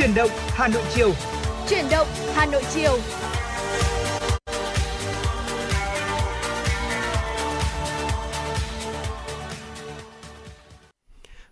Chuyển động Hà Nội chiều. Chuyển động Hà Nội chiều.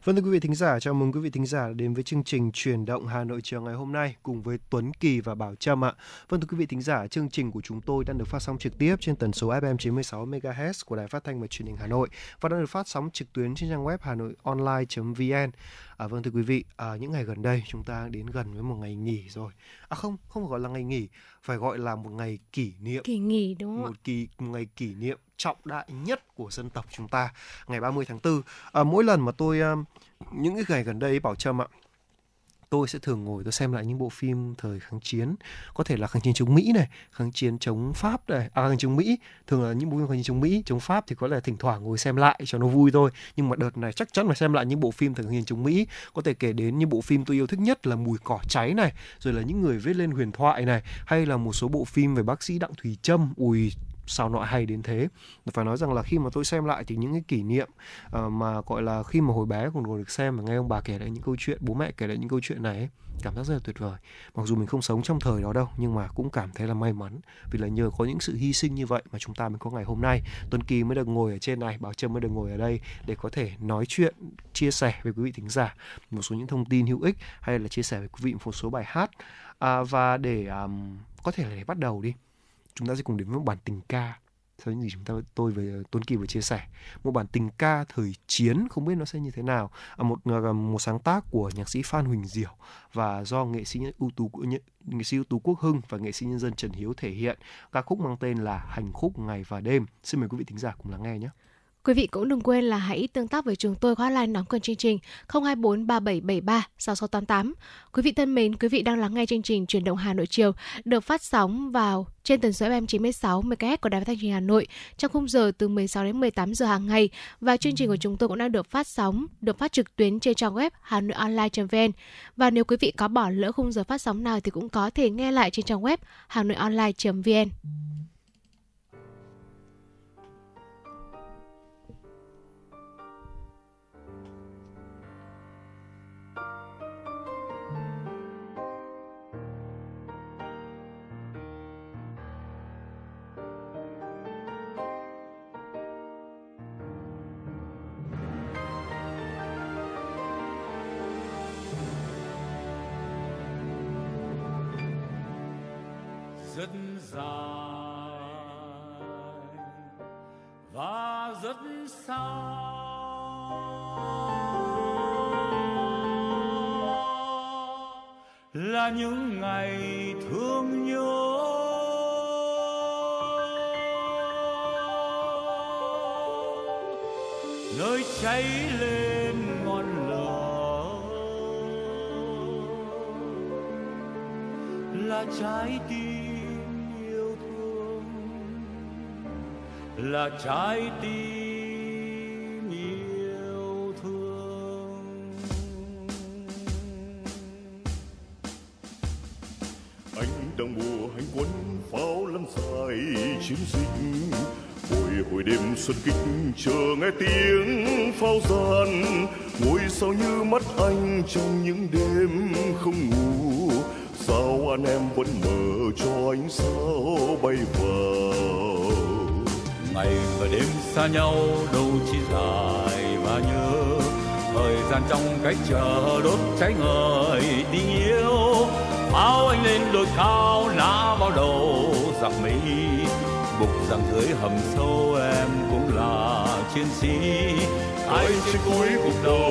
Vâng thưa quý vị thính giả, chào mừng quý vị thính giả đến với chương trình Truyền động Hà Nội chiều ngày hôm nay cùng với Tuấn Kỳ và Bảo Trâm ạ. Vâng thưa quý vị thính giả, chương trình của chúng tôi đang được phát sóng trực tiếp trên tần số FM 96 MHz của Đài Phát thanh và Truyền hình Hà Nội và đang được phát sóng trực tuyến trên trang web hanoionline.vn. À, vâng thưa quý vị, à, những ngày gần đây chúng ta đến gần với một ngày nghỉ rồi. À không, không gọi là ngày nghỉ, phải gọi là một ngày kỷ niệm. Kỳ nghỉ đúng không Một kỳ một ngày kỷ niệm trọng đại nhất của dân tộc chúng ta, ngày 30 tháng 4. À, mỗi lần mà tôi à, những cái ngày gần đây Bảo Trâm ạ, tôi sẽ thường ngồi tôi xem lại những bộ phim thời kháng chiến. Có thể là kháng chiến chống mỹ này, kháng chiến chống pháp này à kháng chiến chống mỹ. Thường là những bộ phim kháng chiến chống mỹ, chống pháp thì có lẽ thỉnh thoảng ngồi xem lại cho nó vui thôi. Nhưng mà đợt này chắc chắn phải xem lại những bộ phim thời kháng chiến chống mỹ. Có thể kể đến những bộ phim tôi yêu thích nhất là mùi cỏ cháy này, rồi là những người viết lên huyền thoại này, hay là một số bộ phim về bác sĩ đặng thùy trâm. Ui sao nó hay đến thế. Phải nói rằng là khi mà tôi xem lại thì những cái kỷ niệm uh, mà gọi là khi mà hồi bé còn ngồi được xem và nghe ông bà kể lại những câu chuyện bố mẹ kể lại những câu chuyện này ấy, cảm giác rất là tuyệt vời. Mặc dù mình không sống trong thời đó đâu nhưng mà cũng cảm thấy là may mắn vì là nhờ có những sự hy sinh như vậy mà chúng ta mới có ngày hôm nay. Tuấn kỳ mới được ngồi ở trên này bảo trâm mới được ngồi ở đây để có thể nói chuyện chia sẻ với quý vị thính giả một số những thông tin hữu ích hay là chia sẻ với quý vị một số bài hát. À, và để um, có thể là để bắt đầu đi chúng ta sẽ cùng đến với một bản tình ca. Sau những gì chúng ta tôi với ờ, Tuấn Kỳ vừa chia sẻ. Một bản tình ca thời chiến không biết nó sẽ như thế nào. À, một ờ, một sáng tác của nhạc sĩ Phan Huỳnh Diểu. Và do nghệ sĩ ưu tú nghệ sĩ ưu tú Quốc Hưng và nghệ sĩ nhân dân Trần Hiếu thể hiện. Ca khúc mang tên là Hành khúc ngày và đêm. Xin mời quý vị thính giả cùng lắng nghe nhé. Quý vị cũng đừng quên là hãy tương tác với chúng tôi qua hotline nóng cần chương trình 024 3773 6688. Quý vị thân mến, quý vị đang lắng nghe chương trình Truyền động Hà Nội chiều được phát sóng vào trên tần số FM 96 MHz của Đài Phát thanh truyền Hà Nội trong khung giờ từ 16 đến 18 giờ hàng ngày và chương trình của chúng tôi cũng đang được phát sóng, được phát trực tuyến trên trang web hanoionline.vn. Và nếu quý vị có bỏ lỡ khung giờ phát sóng nào thì cũng có thể nghe lại trên trang web hanoionline.vn. dài và rất xa là những ngày thương nhớ. Nơi cháy lên ngọn lửa là trái tim. Là trái tim yêu thương. Anh đang mùa hành quân pháo lăn dài chiến dịch. Hồi hồi đêm xuân kích chờ nghe tiếng pháo gian. Ngôi sao như mắt anh trong những đêm không ngủ. Sao anh em vẫn mở cho ánh sao bay vào? Ngày và đêm xa nhau đâu chỉ dài và nhớ. Thời gian trong cái chờ đốt cháy ngời tình yêu áo anh lên đồi cao nã vào đầu giặc mỹ. Bục rằng dưới hầm sâu em cũng là chiến sĩ. Anh trên cuối cuộc đầu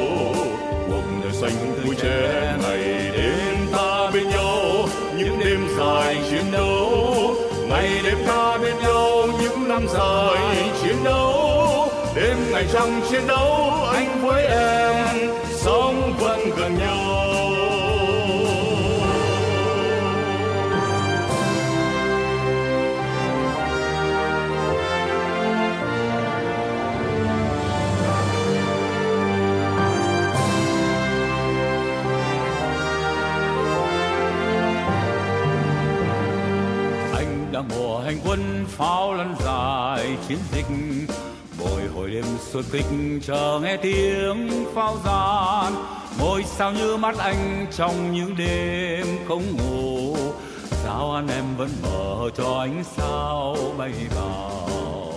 cuộc đời xanh vui trẻ ngày đêm ta bên nhau. những đêm dài chiến đấu. ngày đêm ta bên nhau năm dài chiến đấu, đêm ngày trong chiến đấu, anh với em sống vẫn gần nhau. Đã mùa hành quân pháo lăn dài chiến dịch. Bồi hồi đêm xuân kịch chờ nghe tiếng pháo gian. Ngôi sao như mắt anh trong những đêm không ngủ. Sao anh em vẫn mở cho ánh sao bay vào?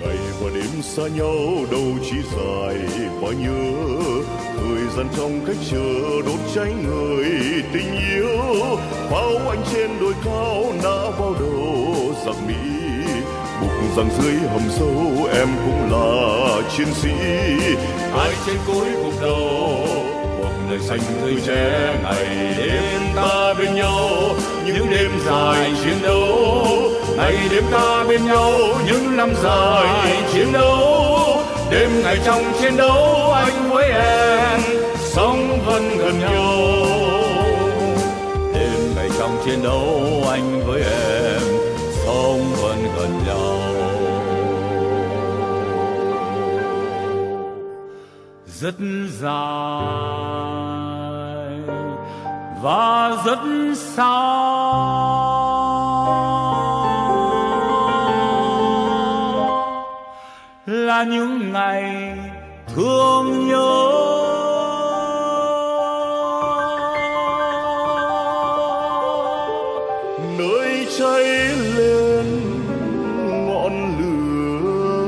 Ngày và đêm xa nhau, đâu chỉ dài và nhớ người dân trong cách chờ đốt cháy người tình yêu. Pháo anh trên đồi cao nã vào đầu giặc mỹ. Bục rằng dưới hầm sâu em cũng là chiến sĩ. Ai trên cuối cuộc đầu, cuộc đời xanh tươi trẻ ngày đêm ta bên nhau. Những đêm dài chiến đấu, ngày đêm ta bên nhau. Những năm dài chiến đấu đêm ngày trong chiến đấu anh với em, sống vẫn gần nhau. Đêm ngày trong chiến đấu anh với em, sống vẫn gần nhau. Rất dài và rất xa. Là những ngày thương nhớ. Nơi cháy lên ngọn lửa.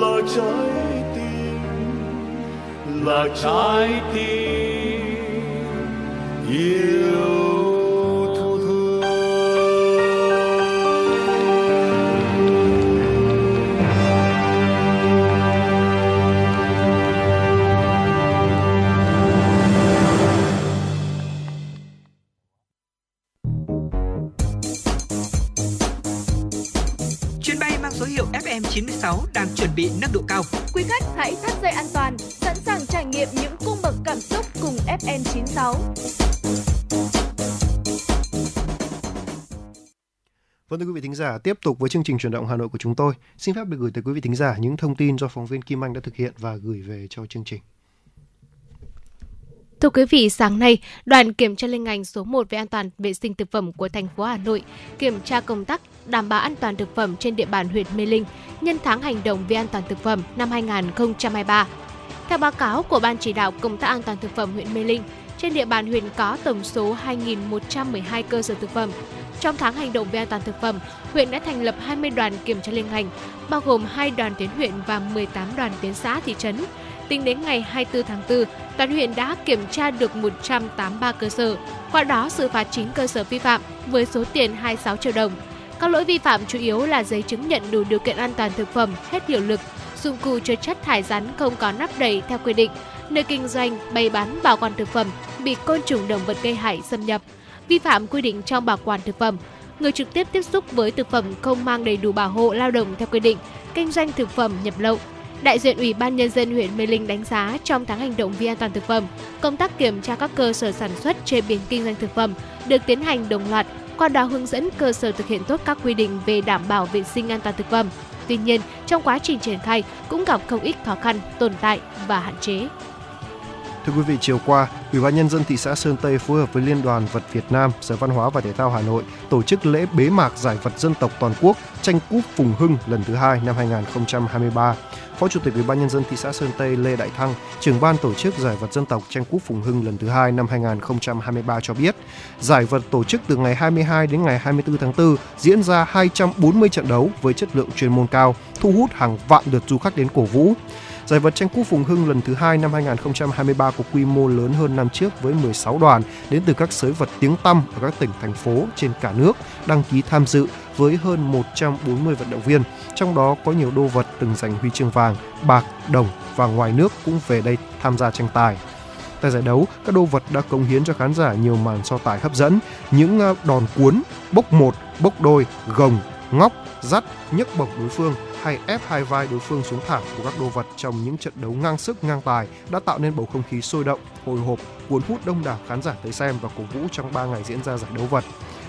Là trái tim, là trái tim. Yêu FM96 đang chuẩn bị nâng độ cao. Quý khách hãy thắt dây an toàn, sẵn sàng trải nghiệm những cung bậc cảm xúc cùng FN96. Vâng thưa quý vị thính giả, tiếp tục với chương trình chuyển động Hà Nội của chúng tôi. Xin phép được gửi tới quý vị thính giả những thông tin do phóng viên Kim Anh đã thực hiện và gửi về cho chương trình. Thưa quý vị, sáng nay, đoàn kiểm tra liên ngành số 1 về an toàn vệ sinh thực phẩm của thành phố Hà Nội kiểm tra công tác đảm bảo an toàn thực phẩm trên địa bàn huyện Mê Linh nhân tháng hành động về an toàn thực phẩm năm 2023. Theo báo cáo của Ban chỉ đạo công tác an toàn thực phẩm huyện Mê Linh, trên địa bàn huyện có tổng số 2.112 cơ sở thực phẩm. Trong tháng hành động về an toàn thực phẩm, huyện đã thành lập 20 đoàn kiểm tra liên ngành, bao gồm 2 đoàn tuyến huyện và 18 đoàn tuyến xã thị trấn. Tính đến ngày 24 tháng 4, toàn huyện đã kiểm tra được 183 cơ sở, qua đó xử phạt 9 cơ sở vi phạm với số tiền 26 triệu đồng. Các lỗi vi phạm chủ yếu là giấy chứng nhận đủ điều kiện an toàn thực phẩm hết hiệu lực, dụng cụ chứa chất thải rắn không có nắp đầy theo quy định, nơi kinh doanh, bày bán bảo quản thực phẩm bị côn trùng động vật gây hại xâm nhập, vi phạm quy định trong bảo quản thực phẩm, người trực tiếp tiếp xúc với thực phẩm không mang đầy đủ bảo hộ lao động theo quy định, kinh doanh thực phẩm nhập lậu. Đại diện Ủy ban Nhân dân huyện Mê Linh đánh giá trong tháng hành động vì an toàn thực phẩm, công tác kiểm tra các cơ sở sản xuất chế biến kinh doanh thực phẩm được tiến hành đồng loạt, qua đó hướng dẫn cơ sở thực hiện tốt các quy định về đảm bảo vệ sinh an toàn thực phẩm. Tuy nhiên, trong quá trình triển khai cũng gặp không ít khó khăn, tồn tại và hạn chế. Thưa quý vị, chiều qua, Ủy ban nhân dân thị xã Sơn Tây phối hợp với Liên đoàn Vật Việt Nam, Sở Văn hóa và Thể thao Hà Nội tổ chức lễ bế mạc giải vật dân tộc toàn quốc tranh cúp Phùng Hưng lần thứ hai năm 2023. Phó Chủ tịch Ủy ban nhân dân thị xã Sơn Tây Lê Đại Thăng, trưởng ban tổ chức giải vật dân tộc tranh cúp Phùng Hưng lần thứ hai năm 2023 cho biết, giải vật tổ chức từ ngày 22 đến ngày 24 tháng 4 diễn ra 240 trận đấu với chất lượng chuyên môn cao, thu hút hàng vạn lượt du khách đến cổ vũ. Giải vật tranh cúp Phùng Hưng lần thứ hai năm 2023 có quy mô lớn hơn năm trước với 16 đoàn đến từ các sới vật tiếng tăm ở các tỉnh thành phố trên cả nước đăng ký tham dự với hơn 140 vận động viên, trong đó có nhiều đô vật từng giành huy chương vàng, bạc, đồng và ngoài nước cũng về đây tham gia tranh tài. Tại giải đấu, các đô vật đã cống hiến cho khán giả nhiều màn so tài hấp dẫn, những à, đòn cuốn, bốc một, bốc đôi, gồng, ngóc, dắt, nhấc bổng đối phương hay ép hai vai đối phương xuống thảm của các đồ vật trong những trận đấu ngang sức ngang tài đã tạo nên bầu không khí sôi động, hồi hộp, cuốn hút đông đảo khán giả tới xem và cổ vũ trong 3 ngày diễn ra giải đấu vật.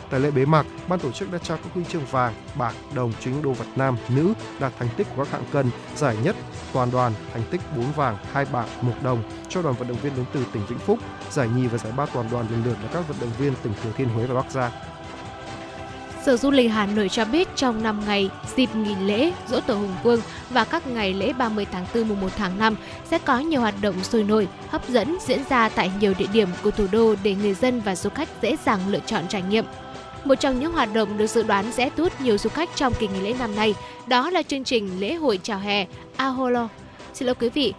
Tại lễ bế mạc, ban tổ chức đã trao các huy chương vàng, bạc, đồng cho những đô vật nam, nữ đạt thành tích của các hạng cân, giải nhất toàn đoàn thành tích 4 vàng, 2 bạc, 1 đồng cho đoàn vận động viên đến từ tỉnh Vĩnh Phúc, giải nhì và giải ba toàn đoàn lần lượt là các vận động viên tỉnh Thừa Thiên Huế và Bắc Giang. Sở Du lịch Hà Nội cho biết trong 5 ngày dịp nghỉ lễ Dỗ Tổ Hùng Vương và các ngày lễ 30 tháng 4 mùng 1 tháng 5 sẽ có nhiều hoạt động sôi nổi, hấp dẫn diễn ra tại nhiều địa điểm của thủ đô để người dân và du khách dễ dàng lựa chọn trải nghiệm. Một trong những hoạt động được dự đoán sẽ thu hút nhiều du khách trong kỳ nghỉ lễ năm nay đó là chương trình lễ hội chào hè Aholo. Xin lỗi quý vị,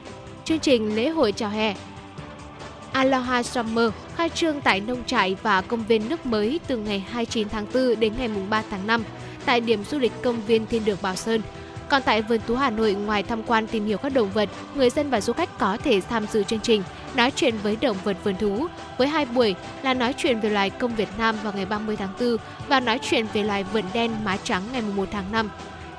chương trình lễ hội chào hè Aloha Summer khai trương tại nông trại và công viên nước mới từ ngày 29 tháng 4 đến ngày 3 tháng 5 tại điểm du lịch công viên Thiên Đường Bảo Sơn. Còn tại vườn thú Hà Nội, ngoài tham quan tìm hiểu các động vật, người dân và du khách có thể tham dự chương trình nói chuyện với động vật vườn thú với hai buổi là nói chuyện về loài công Việt Nam vào ngày 30 tháng 4 và nói chuyện về loài vượn đen má trắng ngày 1 tháng 5.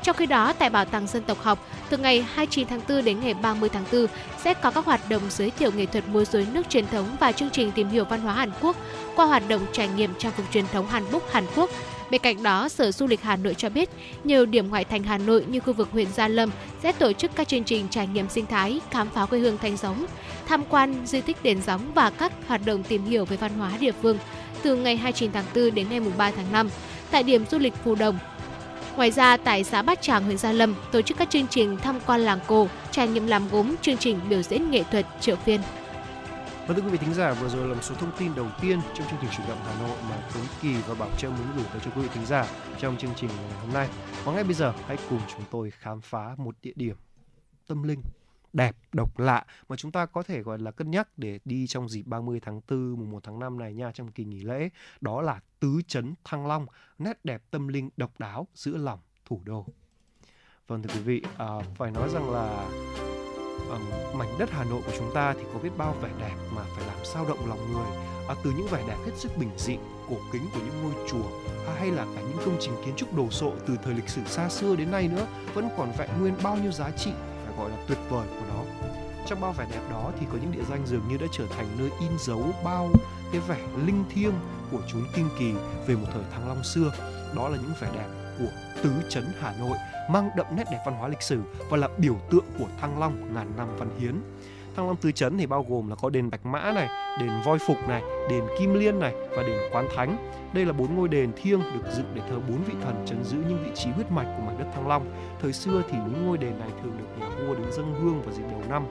Trong khi đó, tại Bảo tàng Dân tộc học, từ ngày 29 tháng 4 đến ngày 30 tháng 4 sẽ có các hoạt động giới thiệu nghệ thuật múa rối nước truyền thống và chương trình tìm hiểu văn hóa Hàn Quốc qua hoạt động trải nghiệm trang phục truyền thống Hàn Búc Hàn Quốc. Bên cạnh đó, Sở Du lịch Hà Nội cho biết, nhiều điểm ngoại thành Hà Nội như khu vực huyện Gia Lâm sẽ tổ chức các chương trình trải nghiệm sinh thái, khám phá quê hương thanh gióng, tham quan di tích đền gióng và các hoạt động tìm hiểu về văn hóa địa phương từ ngày 29 tháng 4 đến ngày 3 tháng 5 tại điểm du lịch Phù Đồng, Ngoài ra, tại xã Bát Tràng, huyện Gia Lâm tổ chức các chương trình tham quan làng cổ, trải nghiệm làm gốm, chương trình biểu diễn nghệ thuật, chợ phiên. Và thưa quý vị thính giả, vừa rồi là một số thông tin đầu tiên trong chương trình chủ động Hà Nội mà Tuấn Kỳ và Bảo Trâm muốn gửi tới cho quý vị thính giả trong chương trình ngày hôm nay. Và ngay bây giờ, hãy cùng chúng tôi khám phá một địa điểm tâm linh đẹp, độc lạ mà chúng ta có thể gọi là cân nhắc để đi trong dịp 30 tháng 4, mùng 1 tháng 5 này nha trong kỳ nghỉ lễ. Đó là Tứ Trấn Thăng Long, nét đẹp tâm linh độc đáo giữa lòng thủ đô. Vâng thưa quý vị, à, phải nói rằng là à, mảnh đất Hà Nội của chúng ta thì có biết bao vẻ đẹp mà phải làm sao động lòng người à, từ những vẻ đẹp hết sức bình dị cổ kính của những ngôi chùa à, hay là cả những công trình kiến trúc đồ sộ từ thời lịch sử xa xưa đến nay nữa vẫn còn vẹn nguyên bao nhiêu giá trị gọi là tuyệt vời của nó. Trong bao vẻ đẹp đó thì có những địa danh dường như đã trở thành nơi in dấu bao cái vẻ linh thiêng của chốn kinh kỳ về một thời thăng long xưa. Đó là những vẻ đẹp của tứ trấn hà nội, mang đậm nét đẹp văn hóa lịch sử và là biểu tượng của thăng long ngàn năm văn hiến. Thăng Long Tứ Trấn thì bao gồm là có đền Bạch Mã này, đền Voi Phục này, đền Kim Liên này và đền Quán Thánh. Đây là bốn ngôi đền thiêng được dựng để thờ bốn vị thần trấn giữ những vị trí huyết mạch của mảnh đất Thăng Long. Thời xưa thì những ngôi đền này thường được nhà vua đến dâng hương vào dịp đầu năm.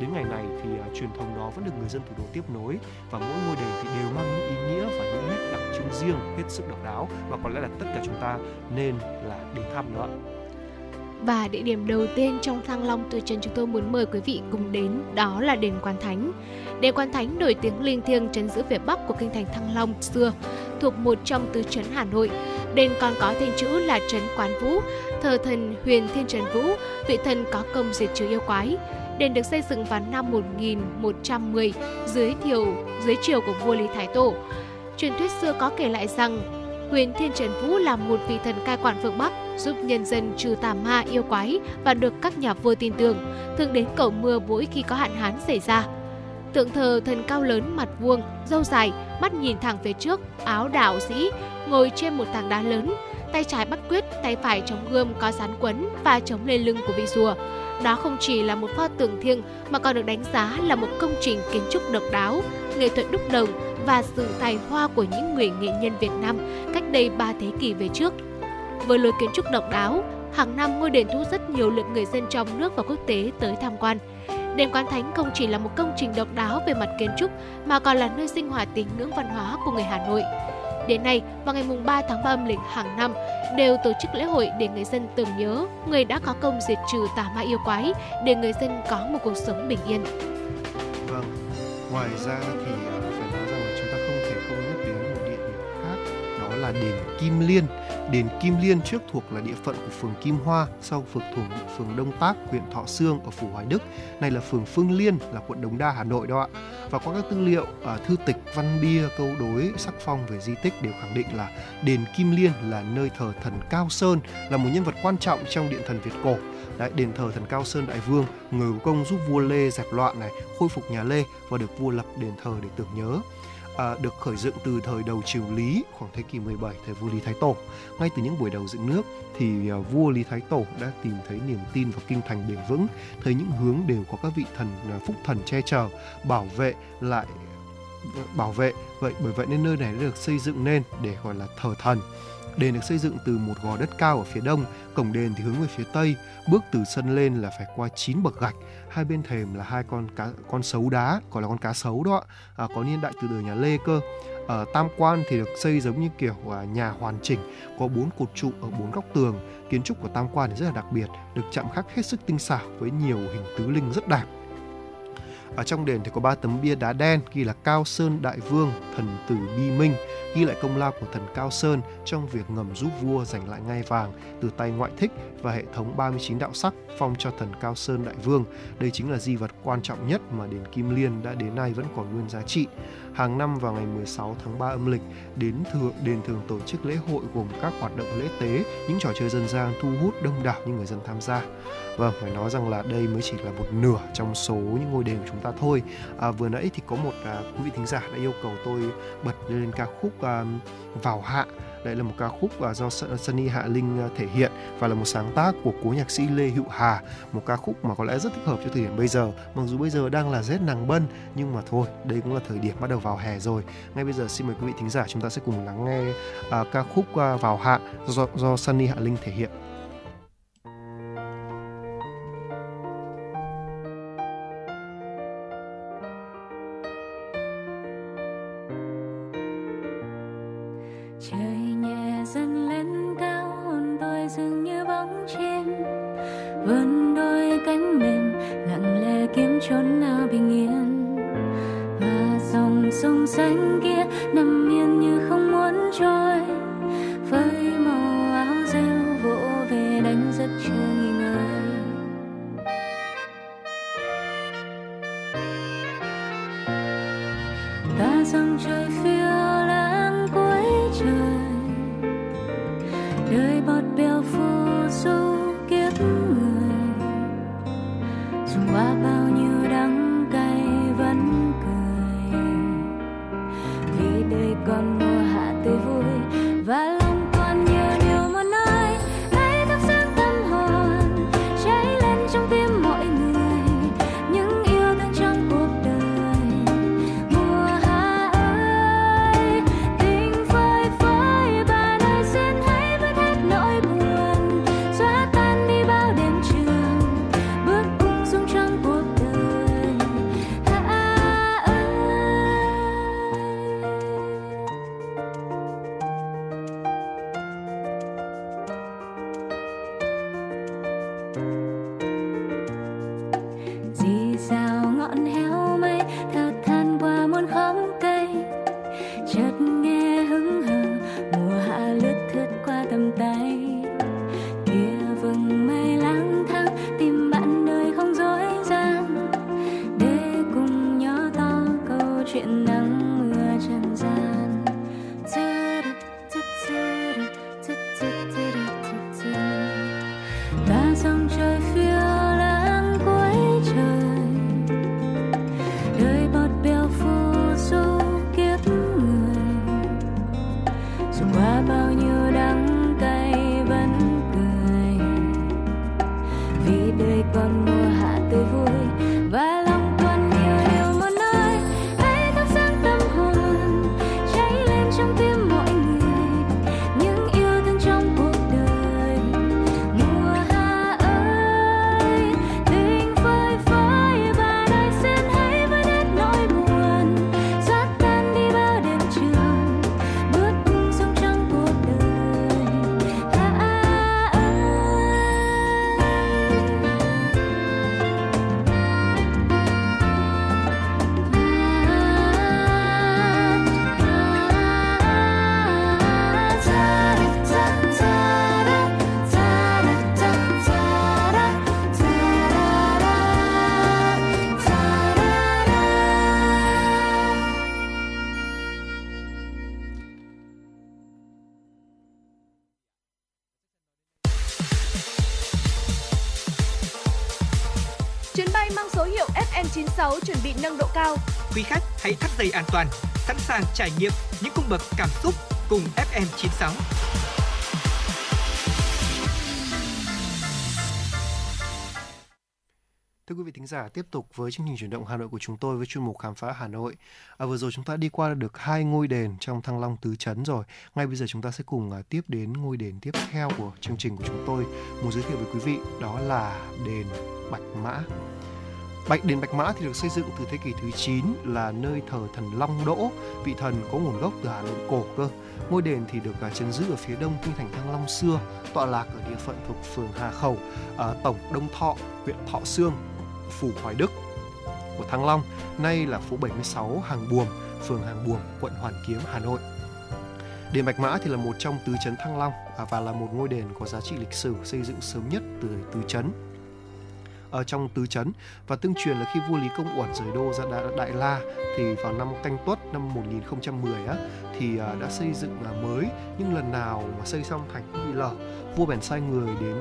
Đến ngày này thì uh, truyền thống đó vẫn được người dân thủ đô tiếp nối và mỗi ngôi đền thì đều mang những ý nghĩa và những nét đặc trưng riêng hết sức độc đáo và có lẽ là tất cả chúng ta nên là đi thăm nữa. Và địa điểm đầu tiên trong Thăng Long Từ Trần chúng tôi muốn mời quý vị cùng đến đó là đền Quan Thánh. Đền Quan Thánh nổi tiếng linh thiêng trấn giữ phía bắc của kinh thành Thăng Long xưa, thuộc một trong tứ trấn Hà Nội. Đền còn có tên chữ là trấn Quán Vũ, thờ thần Huyền Thiên Trần Vũ, vị thần có công diệt trừ yêu quái. Đền được xây dựng vào năm 1110 dưới thiều dưới triều của vua Lý Thái Tổ. Truyền thuyết xưa có kể lại rằng Huyền Thiên Trần Vũ là một vị thần cai quản phương Bắc, giúp nhân dân trừ tà ma yêu quái và được các nhà vua tin tưởng, thường đến cầu mưa mỗi khi có hạn hán xảy ra. Tượng thờ thần cao lớn mặt vuông, râu dài, mắt nhìn thẳng về trước, áo đạo sĩ, ngồi trên một tảng đá lớn, tay trái bắt quyết, tay phải chống gươm có sán quấn và chống lên lưng của vị rùa. Đó không chỉ là một pho tượng thiêng mà còn được đánh giá là một công trình kiến trúc độc đáo, nghệ thuật đúc đồng và sự tài hoa của những người nghệ nhân Việt Nam cách đây 3 thế kỷ về trước. Với lối kiến trúc độc đáo, hàng năm ngôi đền thu rất nhiều lượt người dân trong nước và quốc tế tới tham quan. Đền Quán Thánh không chỉ là một công trình độc đáo về mặt kiến trúc mà còn là nơi sinh hoạt tín ngưỡng văn hóa của người Hà Nội. Đến nay, vào ngày 3 tháng 3 âm lịch hàng năm, đều tổ chức lễ hội để người dân tưởng nhớ người đã có công diệt trừ tà ma yêu quái để người dân có một cuộc sống bình yên. Vâng, ngoài ra thì à, phải nói rằng là chúng ta không thể không nhắc đến một địa điểm khác, đó là đền Kim Liên Đền Kim Liên trước thuộc là địa phận của phường Kim Hoa, sau phường thuộc phường Đông Tác, huyện Thọ Sương ở phủ Hoài Đức. Này là phường Phương Liên là quận Đống Đa, Hà Nội đó ạ. Và qua các tư liệu, à, thư tịch, văn bia, câu đối, sắc phong về di tích đều khẳng định là đền Kim Liên là nơi thờ thần Cao Sơn, là một nhân vật quan trọng trong điện thần Việt cổ. Đấy, đền thờ thần Cao Sơn Đại Vương, người công giúp vua Lê dẹp loạn này, khôi phục nhà Lê và được vua lập đền thờ để tưởng nhớ à, được khởi dựng từ thời đầu triều Lý khoảng thế kỷ 17 thời vua Lý Thái Tổ. Ngay từ những buổi đầu dựng nước thì à, vua Lý Thái Tổ đã tìm thấy niềm tin vào kinh thành bền vững, thấy những hướng đều có các vị thần à, phúc thần che chở, bảo vệ lại bảo vệ vậy bởi vậy nên nơi này đã được xây dựng nên để gọi là thờ thần Đền được xây dựng từ một gò đất cao ở phía đông, cổng đền thì hướng về phía tây. Bước từ sân lên là phải qua 9 bậc gạch. Hai bên thềm là hai con cá con sấu đá, gọi là con cá sấu đó, à, có niên đại từ đời nhà Lê cơ. Ở tam quan thì được xây giống như kiểu à, nhà hoàn chỉnh, có bốn cột trụ ở bốn góc tường. Kiến trúc của tam quan thì rất là đặc biệt, được chạm khắc hết sức tinh xảo với nhiều hình tứ linh rất đẹp. Ở trong đền thì có ba tấm bia đá đen ghi là Cao Sơn Đại Vương, thần tử Bi Minh, ghi lại công lao của thần Cao Sơn trong việc ngầm giúp vua giành lại ngai vàng từ tay ngoại thích và hệ thống 39 đạo sắc phong cho thần Cao Sơn Đại Vương. Đây chính là di vật quan trọng nhất mà đền Kim Liên đã đến nay vẫn còn nguyên giá trị. Hàng năm vào ngày 16 tháng 3 âm lịch, đến thượng đền thường tổ chức lễ hội gồm các hoạt động lễ tế, những trò chơi dân gian thu hút đông đảo những người dân tham gia. Vâng, phải nói rằng là đây mới chỉ là một nửa trong số những ngôi đền của chúng ta thôi. À, vừa nãy thì có một à, quý vị thính giả đã yêu cầu tôi bật lên ca khúc à, Vào Hạ đây là một ca khúc à, do Sunny Hạ Linh à, thể hiện và là một sáng tác của cố nhạc sĩ Lê Hữu Hà. Một ca khúc mà có lẽ rất thích hợp cho thời điểm bây giờ mặc dù bây giờ đang là rét nàng bân nhưng mà thôi đây cũng là thời điểm bắt đầu vào hè rồi. Ngay bây giờ xin mời quý vị thính giả chúng ta sẽ cùng lắng nghe uh, ca khúc uh, Vào Hạ do, do Sunny Hạ Linh thể hiện. Dây an toàn, sẵn sàng trải nghiệm những cung bậc cảm xúc cùng FM 96. Thưa quý vị thính giả, tiếp tục với chương trình chuyển động Hà Nội của chúng tôi với chuyên mục khám phá Hà Nội. À, vừa rồi chúng ta đi qua được hai ngôi đền trong Thăng Long tứ trấn rồi. Ngay bây giờ chúng ta sẽ cùng à, tiếp đến ngôi đền tiếp theo của chương trình của chúng tôi. Muốn giới thiệu với quý vị đó là đền Bạch Mã. Bạch đền Bạch Mã thì được xây dựng từ thế kỷ thứ 9 là nơi thờ thần Long Đỗ, vị thần có nguồn gốc từ Hà Nội cổ cơ. Ngôi đền thì được à, trấn giữ ở phía đông kinh thành Thăng Long xưa, tọa lạc ở địa phận thuộc phường Hà Khẩu, ở tổng Đông Thọ, huyện Thọ Sương, phủ Hoài Đức của Thăng Long, nay là phố 76 Hàng Buồm, phường Hàng Buồm, quận Hoàn Kiếm, Hà Nội. Đền Bạch Mã thì là một trong tứ trấn Thăng Long à, và là một ngôi đền có giá trị lịch sử xây dựng sớm nhất từ tứ trấn ở trong tứ chấn. Và tương truyền là khi vua Lý Công Uẩn rời đô ra Đại La thì vào năm Canh Tuất năm 1010 á thì à, đã xây dựng à, mới. Nhưng lần nào mà xây xong thành cũng bị lở vua bèn sai người đến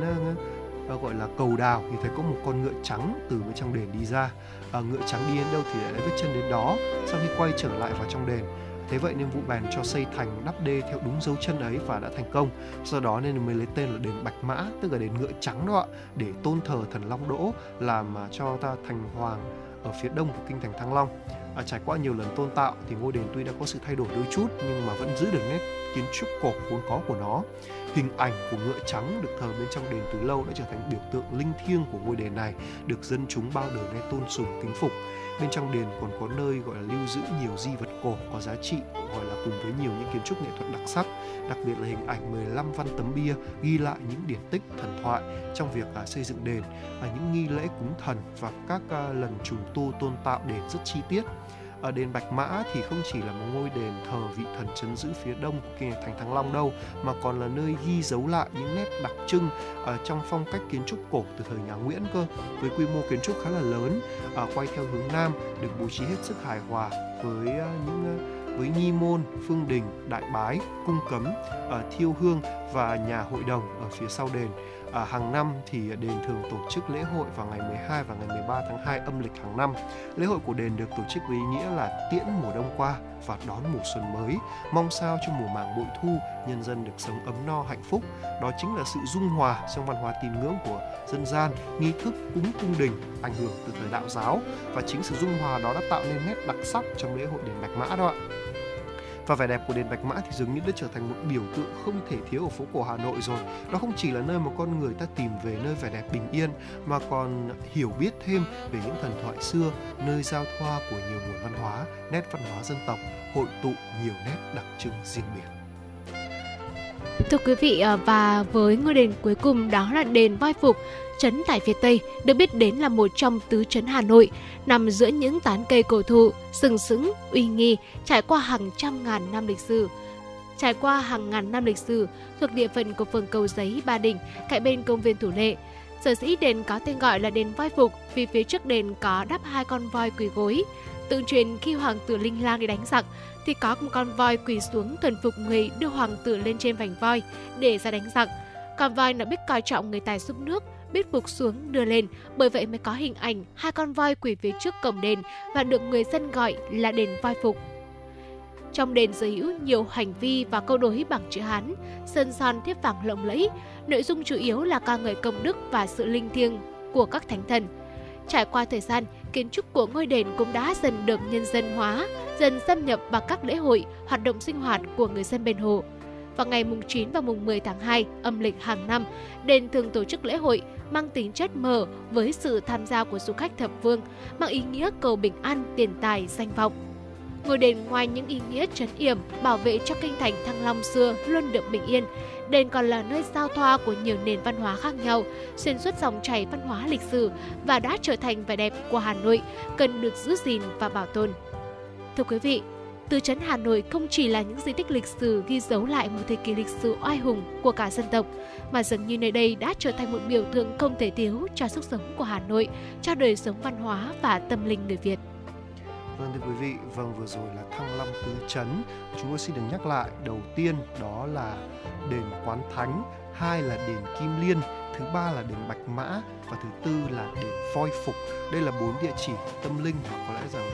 à, gọi là cầu đào thì thấy có một con ngựa trắng từ bên trong đền đi ra. À, ngựa trắng đi đến đâu thì lại vết chân đến đó. Sau khi quay trở lại vào trong đền Thế vậy nên vụ bèn cho xây thành đắp đê theo đúng dấu chân ấy và đã thành công. Do đó nên mới lấy tên là đền Bạch Mã, tức là đền ngựa trắng đó ạ, để tôn thờ thần Long Đỗ làm cho ta thành hoàng ở phía đông của kinh thành Thăng Long. À, trải qua nhiều lần tôn tạo thì ngôi đền tuy đã có sự thay đổi đôi chút nhưng mà vẫn giữ được nét kiến trúc cổ vốn có của nó. Hình ảnh của ngựa trắng được thờ bên trong đền từ lâu đã trở thành biểu tượng linh thiêng của ngôi đền này, được dân chúng bao đời nay tôn sùng kính phục. Bên trong đền còn có nơi gọi là lưu giữ nhiều di vật cổ có giá trị, gọi là cùng với nhiều những kiến trúc nghệ thuật đặc sắc, đặc biệt là hình ảnh 15 văn tấm bia ghi lại những điển tích thần thoại trong việc à, xây dựng đền, và những nghi lễ cúng thần và các à, lần trùng tu tôn tạo đền rất chi tiết ở đền Bạch Mã thì không chỉ là một ngôi đền thờ vị thần chấn giữ phía đông của kinh thành Thăng Long đâu mà còn là nơi ghi dấu lại những nét đặc trưng ở trong phong cách kiến trúc cổ từ thời nhà Nguyễn cơ với quy mô kiến trúc khá là lớn ở quay theo hướng nam được bố trí hết sức hài hòa với những với nghi môn, phương đình, đại bái, cung cấm, ở thiêu hương và nhà hội đồng ở phía sau đền à, hàng năm thì đền thường tổ chức lễ hội vào ngày 12 và ngày 13 tháng 2 âm lịch hàng năm. Lễ hội của đền được tổ chức với ý nghĩa là tiễn mùa đông qua và đón mùa xuân mới, mong sao cho mùa màng bội thu nhân dân được sống ấm no hạnh phúc. Đó chính là sự dung hòa trong văn hóa tín ngưỡng của dân gian, nghi thức cúng cung đình ảnh hưởng từ thời đạo giáo và chính sự dung hòa đó đã tạo nên nét đặc sắc trong lễ hội đền Bạch Mã đó ạ. Và vẻ đẹp của đền Bạch Mã thì dường như đã trở thành một biểu tượng không thể thiếu ở phố cổ Hà Nội rồi. đó không chỉ là nơi mà con người ta tìm về nơi vẻ đẹp bình yên mà còn hiểu biết thêm về những thần thoại xưa, nơi giao thoa của nhiều nguồn văn hóa, nét văn hóa dân tộc, hội tụ nhiều nét đặc trưng riêng biệt. Thưa quý vị à, và với ngôi đền cuối cùng đó là đền Voi Phục trấn tại phía Tây được biết đến là một trong tứ trấn Hà Nội, nằm giữa những tán cây cổ thụ, sừng sững, uy nghi, trải qua hàng trăm ngàn năm lịch sử. Trải qua hàng ngàn năm lịch sử, thuộc địa phận của phường Cầu Giấy, Ba Đình, cạnh bên công viên Thủ Lệ. Sở dĩ đền có tên gọi là đền voi phục vì phía trước đền có đắp hai con voi quỳ gối. Tương truyền khi hoàng tử Linh Lang đi đánh giặc thì có một con voi quỳ xuống thần phục người đưa hoàng tử lên trên vành voi để ra đánh giặc. Con voi nó biết coi trọng người tài giúp nước, biết phục xuống đưa lên, bởi vậy mới có hình ảnh hai con voi quỳ phía trước cổng đền và được người dân gọi là đền voi phục. Trong đền sở hữu nhiều hành vi và câu đối bằng chữ Hán, sơn son thiếp vàng lộng lẫy, nội dung chủ yếu là ca ngợi công đức và sự linh thiêng của các thánh thần. Trải qua thời gian, kiến trúc của ngôi đền cũng đã dần được nhân dân hóa, dần xâm nhập vào các lễ hội, hoạt động sinh hoạt của người dân bên hồ. Vào ngày mùng 9 và mùng 10 tháng 2 âm lịch hàng năm, đền thường tổ chức lễ hội mang tính chất mở với sự tham gia của du khách thập phương, mang ý nghĩa cầu bình an, tiền tài, danh vọng. Ngôi đền ngoài những ý nghĩa trấn yểm, bảo vệ cho kinh thành Thăng Long xưa luôn được bình yên, đền còn là nơi giao thoa của nhiều nền văn hóa khác nhau, xuyên suốt dòng chảy văn hóa lịch sử và đã trở thành vẻ đẹp của Hà Nội, cần được giữ gìn và bảo tồn. Thưa quý vị, Tư trấn Hà Nội không chỉ là những di tích lịch sử ghi dấu lại một thời kỳ lịch sử oai hùng của cả dân tộc, mà dường như nơi đây đã trở thành một biểu tượng không thể thiếu cho sức sống của Hà Nội, cho đời sống văn hóa và tâm linh người Việt. Vâng thưa quý vị, vâng vừa rồi là Thăng Long Tứ chấn, Chúng tôi xin được nhắc lại, đầu tiên đó là đền Quán Thánh, hai là đền Kim Liên, thứ ba là đền Bạch Mã và thứ tư là đền Voi Phục. Đây là bốn địa chỉ tâm linh mà có lẽ rằng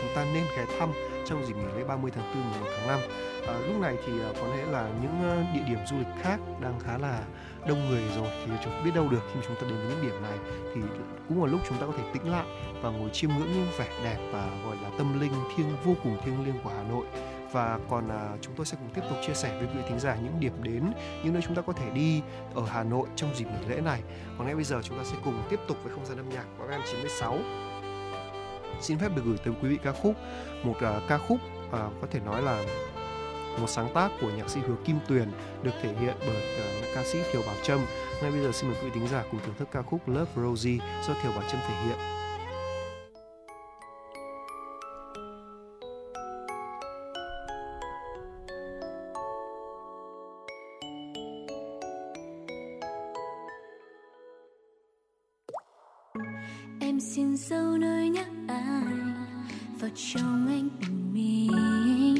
chúng ta nên ghé thăm trong dịp nghỉ lễ 30 tháng 4 1 tháng 5. À, lúc này thì à, có lẽ là những à, địa điểm du lịch khác đang khá là đông người rồi thì chúng biết đâu được khi chúng ta đến với những điểm này. Thì cũng là lúc chúng ta có thể tĩnh lại và ngồi chiêm ngưỡng những vẻ đẹp và gọi là tâm linh thiêng vô cùng thiêng liêng của Hà Nội. Và còn à, chúng tôi sẽ cùng tiếp tục chia sẻ với quý vị thính giả những điểm đến những nơi chúng ta có thể đi ở Hà Nội trong dịp nghỉ lễ này. Còn ngay bây giờ chúng ta sẽ cùng tiếp tục với không gian âm nhạc của FM 96 xin phép được gửi tới quý vị ca khúc một uh, ca khúc uh, có thể nói là một sáng tác của nhạc sĩ Hứa Kim Tuyền được thể hiện bởi uh, ca sĩ Thiều Bảo Trâm. Ngay bây giờ xin mời quý vị thính giả cùng thưởng thức ca khúc Love Rosie do Thiều Bảo Trâm thể hiện. em xin dấu nơi nhắc anh vào trong anh bình minh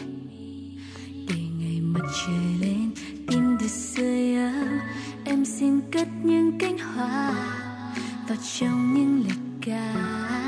để ngày mặt trời lên in desire em xin cất những cánh hoa vào trong những lời ca.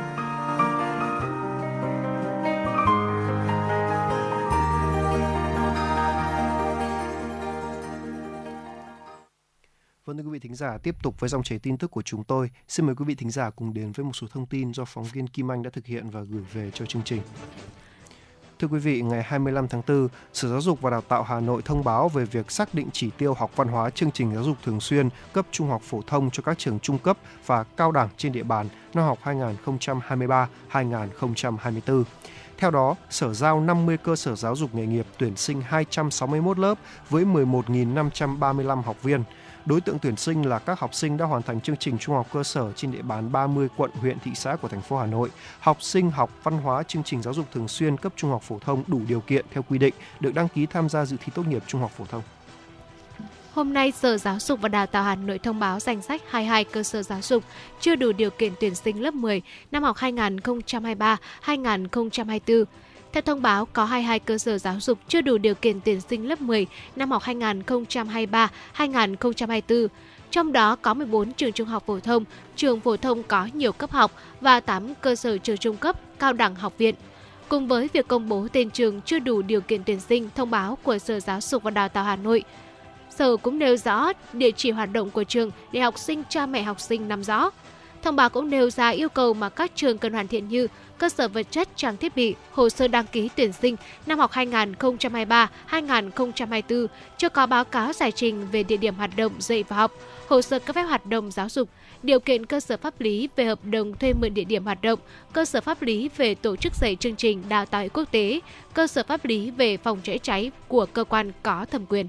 Vâng thưa quý vị thính giả, tiếp tục với dòng chảy tin tức của chúng tôi. Xin mời quý vị thính giả cùng đến với một số thông tin do phóng viên Kim Anh đã thực hiện và gửi về cho chương trình. Thưa quý vị, ngày 25 tháng 4, Sở Giáo dục và Đào tạo Hà Nội thông báo về việc xác định chỉ tiêu học văn hóa chương trình giáo dục thường xuyên cấp trung học phổ thông cho các trường trung cấp và cao đẳng trên địa bàn năm học 2023-2024. Theo đó, Sở giao 50 cơ sở giáo dục nghề nghiệp tuyển sinh 261 lớp với 11.535 học viên. Đối tượng tuyển sinh là các học sinh đã hoàn thành chương trình trung học cơ sở trên địa bàn 30 quận, huyện, thị xã của thành phố Hà Nội. Học sinh học văn hóa chương trình giáo dục thường xuyên cấp trung học phổ thông đủ điều kiện theo quy định được đăng ký tham gia dự thi tốt nghiệp trung học phổ thông. Hôm nay, Sở Giáo dục và Đào tạo Hà Nội thông báo danh sách 22 cơ sở giáo dục chưa đủ điều kiện tuyển sinh lớp 10 năm học 2023-2024. Theo thông báo, có 22 cơ sở giáo dục chưa đủ điều kiện tuyển sinh lớp 10 năm học 2023-2024. Trong đó có 14 trường trung học phổ thông, trường phổ thông có nhiều cấp học và 8 cơ sở trường trung cấp, cao đẳng học viện. Cùng với việc công bố tên trường chưa đủ điều kiện tuyển sinh thông báo của Sở Giáo dục và Đào tạo Hà Nội, Sở cũng nêu rõ địa chỉ hoạt động của trường để học sinh cha mẹ học sinh nắm rõ. Thông báo cũng nêu ra yêu cầu mà các trường cần hoàn thiện như cơ sở vật chất, trang thiết bị, hồ sơ đăng ký tuyển sinh năm học 2023-2024 chưa có báo cáo giải trình về địa điểm hoạt động dạy và học, hồ sơ cấp phép hoạt động giáo dục, điều kiện cơ sở pháp lý về hợp đồng thuê mượn địa điểm hoạt động, cơ sở pháp lý về tổ chức dạy chương trình đào tạo quốc tế, cơ sở pháp lý về phòng cháy cháy của cơ quan có thẩm quyền.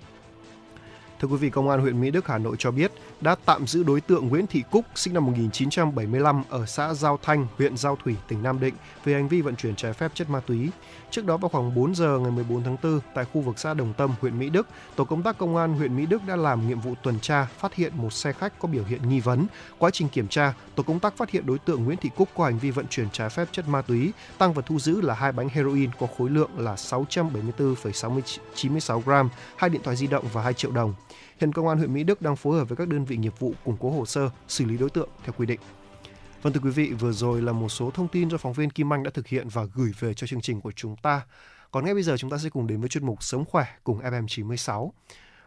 Thưa quý vị, Công an huyện Mỹ Đức, Hà Nội cho biết đã tạm giữ đối tượng Nguyễn Thị Cúc, sinh năm 1975 ở xã Giao Thanh, huyện Giao Thủy, tỉnh Nam Định về hành vi vận chuyển trái phép chất ma túy. Trước đó vào khoảng 4 giờ ngày 14 tháng 4 tại khu vực xã Đồng Tâm, huyện Mỹ Đức, tổ công tác công an huyện Mỹ Đức đã làm nhiệm vụ tuần tra, phát hiện một xe khách có biểu hiện nghi vấn. Quá trình kiểm tra, tổ công tác phát hiện đối tượng Nguyễn Thị Cúc có hành vi vận chuyển trái phép chất ma túy, tăng vật thu giữ là hai bánh heroin có khối lượng là 674,96 gram, hai điện thoại di động và 2 triệu đồng. Hiện công an huyện Mỹ Đức đang phối hợp với các đơn vị nghiệp vụ củng cố hồ sơ, xử lý đối tượng theo quy định. Vâng thưa quý vị, vừa rồi là một số thông tin do phóng viên Kim Anh đã thực hiện và gửi về cho chương trình của chúng ta. Còn ngay bây giờ chúng ta sẽ cùng đến với chuyên mục Sống khỏe cùng FM96.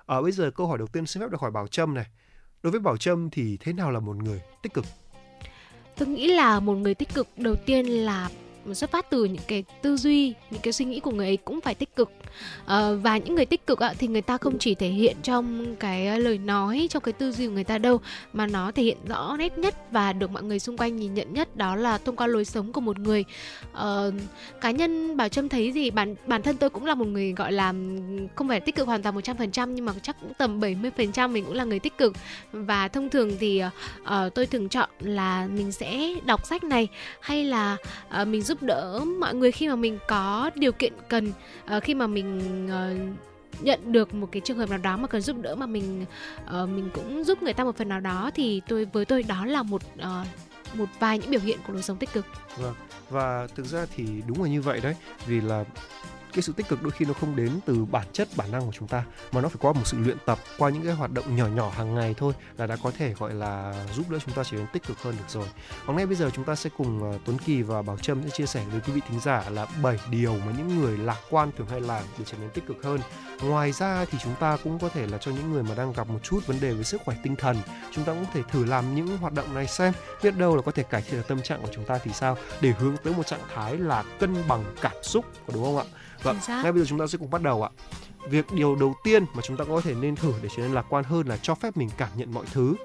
Ở à, bây giờ câu hỏi đầu tiên xin phép được hỏi Bảo Trâm này. Đối với Bảo Trâm thì thế nào là một người tích cực? Tôi nghĩ là một người tích cực đầu tiên là xuất phát từ những cái tư duy những cái suy nghĩ của người ấy cũng phải tích cực. À, và những người tích cực ạ thì người ta không chỉ thể hiện trong cái lời nói trong cái tư duy của người ta đâu mà nó thể hiện rõ nét nhất và được mọi người xung quanh nhìn nhận nhất đó là thông qua lối sống của một người. À, cá nhân bảo trâm thấy gì? Bản bản thân tôi cũng là một người gọi là không phải tích cực hoàn toàn 100% nhưng mà chắc cũng tầm 70% mình cũng là người tích cực. Và thông thường thì uh, tôi thường chọn là mình sẽ đọc sách này hay là uh, mình giúp giúp đỡ mọi người khi mà mình có điều kiện cần uh, khi mà mình uh, nhận được một cái trường hợp nào đó mà cần giúp đỡ mà mình uh, mình cũng giúp người ta một phần nào đó thì tôi với tôi đó là một uh, một vài những biểu hiện của lối sống tích cực. Vâng. Và thực ra thì đúng là như vậy đấy, vì là cái sự tích cực đôi khi nó không đến từ bản chất, bản năng của chúng ta, mà nó phải qua một sự luyện tập, qua những cái hoạt động nhỏ nhỏ hàng ngày thôi là đã có thể, gọi là, giúp đỡ chúng ta trở nên tích cực hơn được rồi. Còn ngay bây giờ chúng ta sẽ cùng ờ, Tuấn Kỳ và Bảo Trâm sẽ chia sẻ với quý vị thính giả là 7 điều mà những người lạc quan thường hay làm để trở nên tích cực hơn. Ngoài ra thì chúng ta cũng có thể là cho những người mà đang gặp một chút vấn đề về sức khỏe tinh thần, chúng ta cũng có thể thử làm những hoạt động này xem, biết đâu là có thể cải thiện được tâm trạng của chúng ta thì sao, để hướng tới một trạng thái là cân bằng cảm xúc đúng không ạ? Vâng, ngay bây giờ chúng ta sẽ cùng bắt đầu ạ. Việc điều đầu tiên mà chúng ta có thể nên thử để trở nên lạc quan hơn là cho phép mình cảm nhận mọi thứ.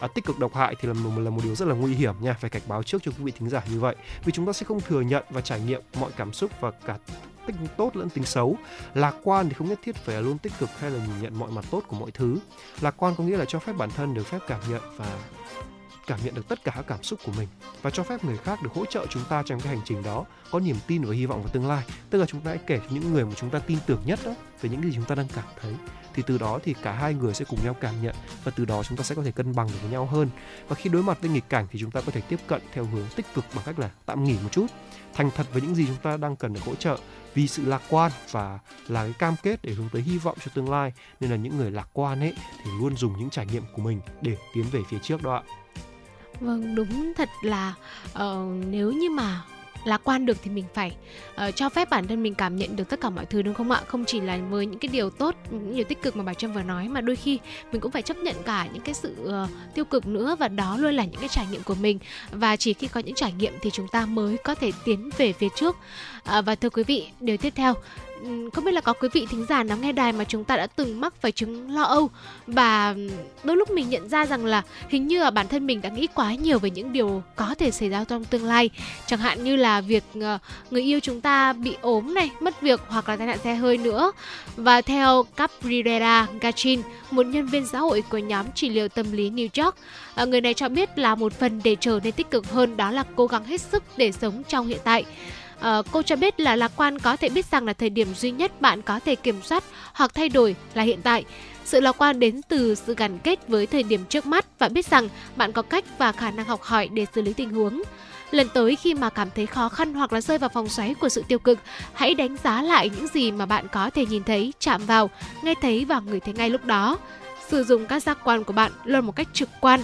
À, tích cực độc hại thì là một là một điều rất là nguy hiểm nha, phải cảnh báo trước cho quý vị thính giả như vậy. Vì chúng ta sẽ không thừa nhận và trải nghiệm mọi cảm xúc và cả tính tốt lẫn tính xấu. Lạc quan thì không nhất thiết phải là luôn tích cực hay là nhìn nhận mọi mặt tốt của mọi thứ. Lạc quan có nghĩa là cho phép bản thân được phép cảm nhận và cảm nhận được tất cả các cảm xúc của mình và cho phép người khác được hỗ trợ chúng ta trong cái hành trình đó, có niềm tin và hy vọng vào tương lai. Tức là chúng ta hãy kể cho những người mà chúng ta tin tưởng nhất đó về những gì chúng ta đang cảm thấy. Thì từ đó thì cả hai người sẽ cùng nhau cảm nhận và từ đó chúng ta sẽ có thể cân bằng được với nhau hơn. Và khi đối mặt với nghịch cảnh thì chúng ta có thể tiếp cận theo hướng tích cực bằng cách là tạm nghỉ một chút, thành thật với những gì chúng ta đang cần được hỗ trợ. Vì sự lạc quan và là cái cam kết để hướng tới hy vọng cho tương lai, nên là những người lạc quan ấy thì luôn dùng những trải nghiệm của mình để tiến về phía trước đó ạ vâng đúng thật là uh, nếu như mà lạc quan được thì mình phải uh, cho phép bản thân mình cảm nhận được tất cả mọi thứ đúng không ạ? Không chỉ là với những cái điều tốt những điều tích cực mà bà trâm vừa nói mà đôi khi mình cũng phải chấp nhận cả những cái sự uh, tiêu cực nữa và đó luôn là những cái trải nghiệm của mình. Và chỉ khi có những trải nghiệm thì chúng ta mới có thể tiến về phía trước. Uh, và thưa quý vị điều tiếp theo không biết là có quý vị thính giả nào nghe đài mà chúng ta đã từng mắc phải chứng lo âu? Và đôi lúc mình nhận ra rằng là hình như là bản thân mình đã nghĩ quá nhiều về những điều có thể xảy ra trong tương lai. Chẳng hạn như là việc ờ, người yêu chúng ta bị ốm này, mất việc hoặc là tai nạn xe hơi nữa. Và theo Cabrera Gachin, một nhân viên xã hội của nhóm trị liệu tâm lý New York ờ, người này cho biết là một phần để trở nên tích cực hơn đó là cố gắng hết sức để sống trong hiện tại. Uh, cô cho biết là lạc quan có thể biết rằng là thời điểm duy nhất bạn có thể kiểm soát hoặc thay đổi là hiện tại. Sự lạc quan đến từ sự gắn kết với thời điểm trước mắt và biết rằng bạn có cách và khả năng học hỏi để xử lý tình huống. Lần tới khi mà cảm thấy khó khăn hoặc là rơi vào vòng xoáy của sự tiêu cực, hãy đánh giá lại những gì mà bạn có thể nhìn thấy, chạm vào, nghe thấy và ngửi thấy ngay lúc đó. Sử dụng các giác quan của bạn luôn một cách trực quan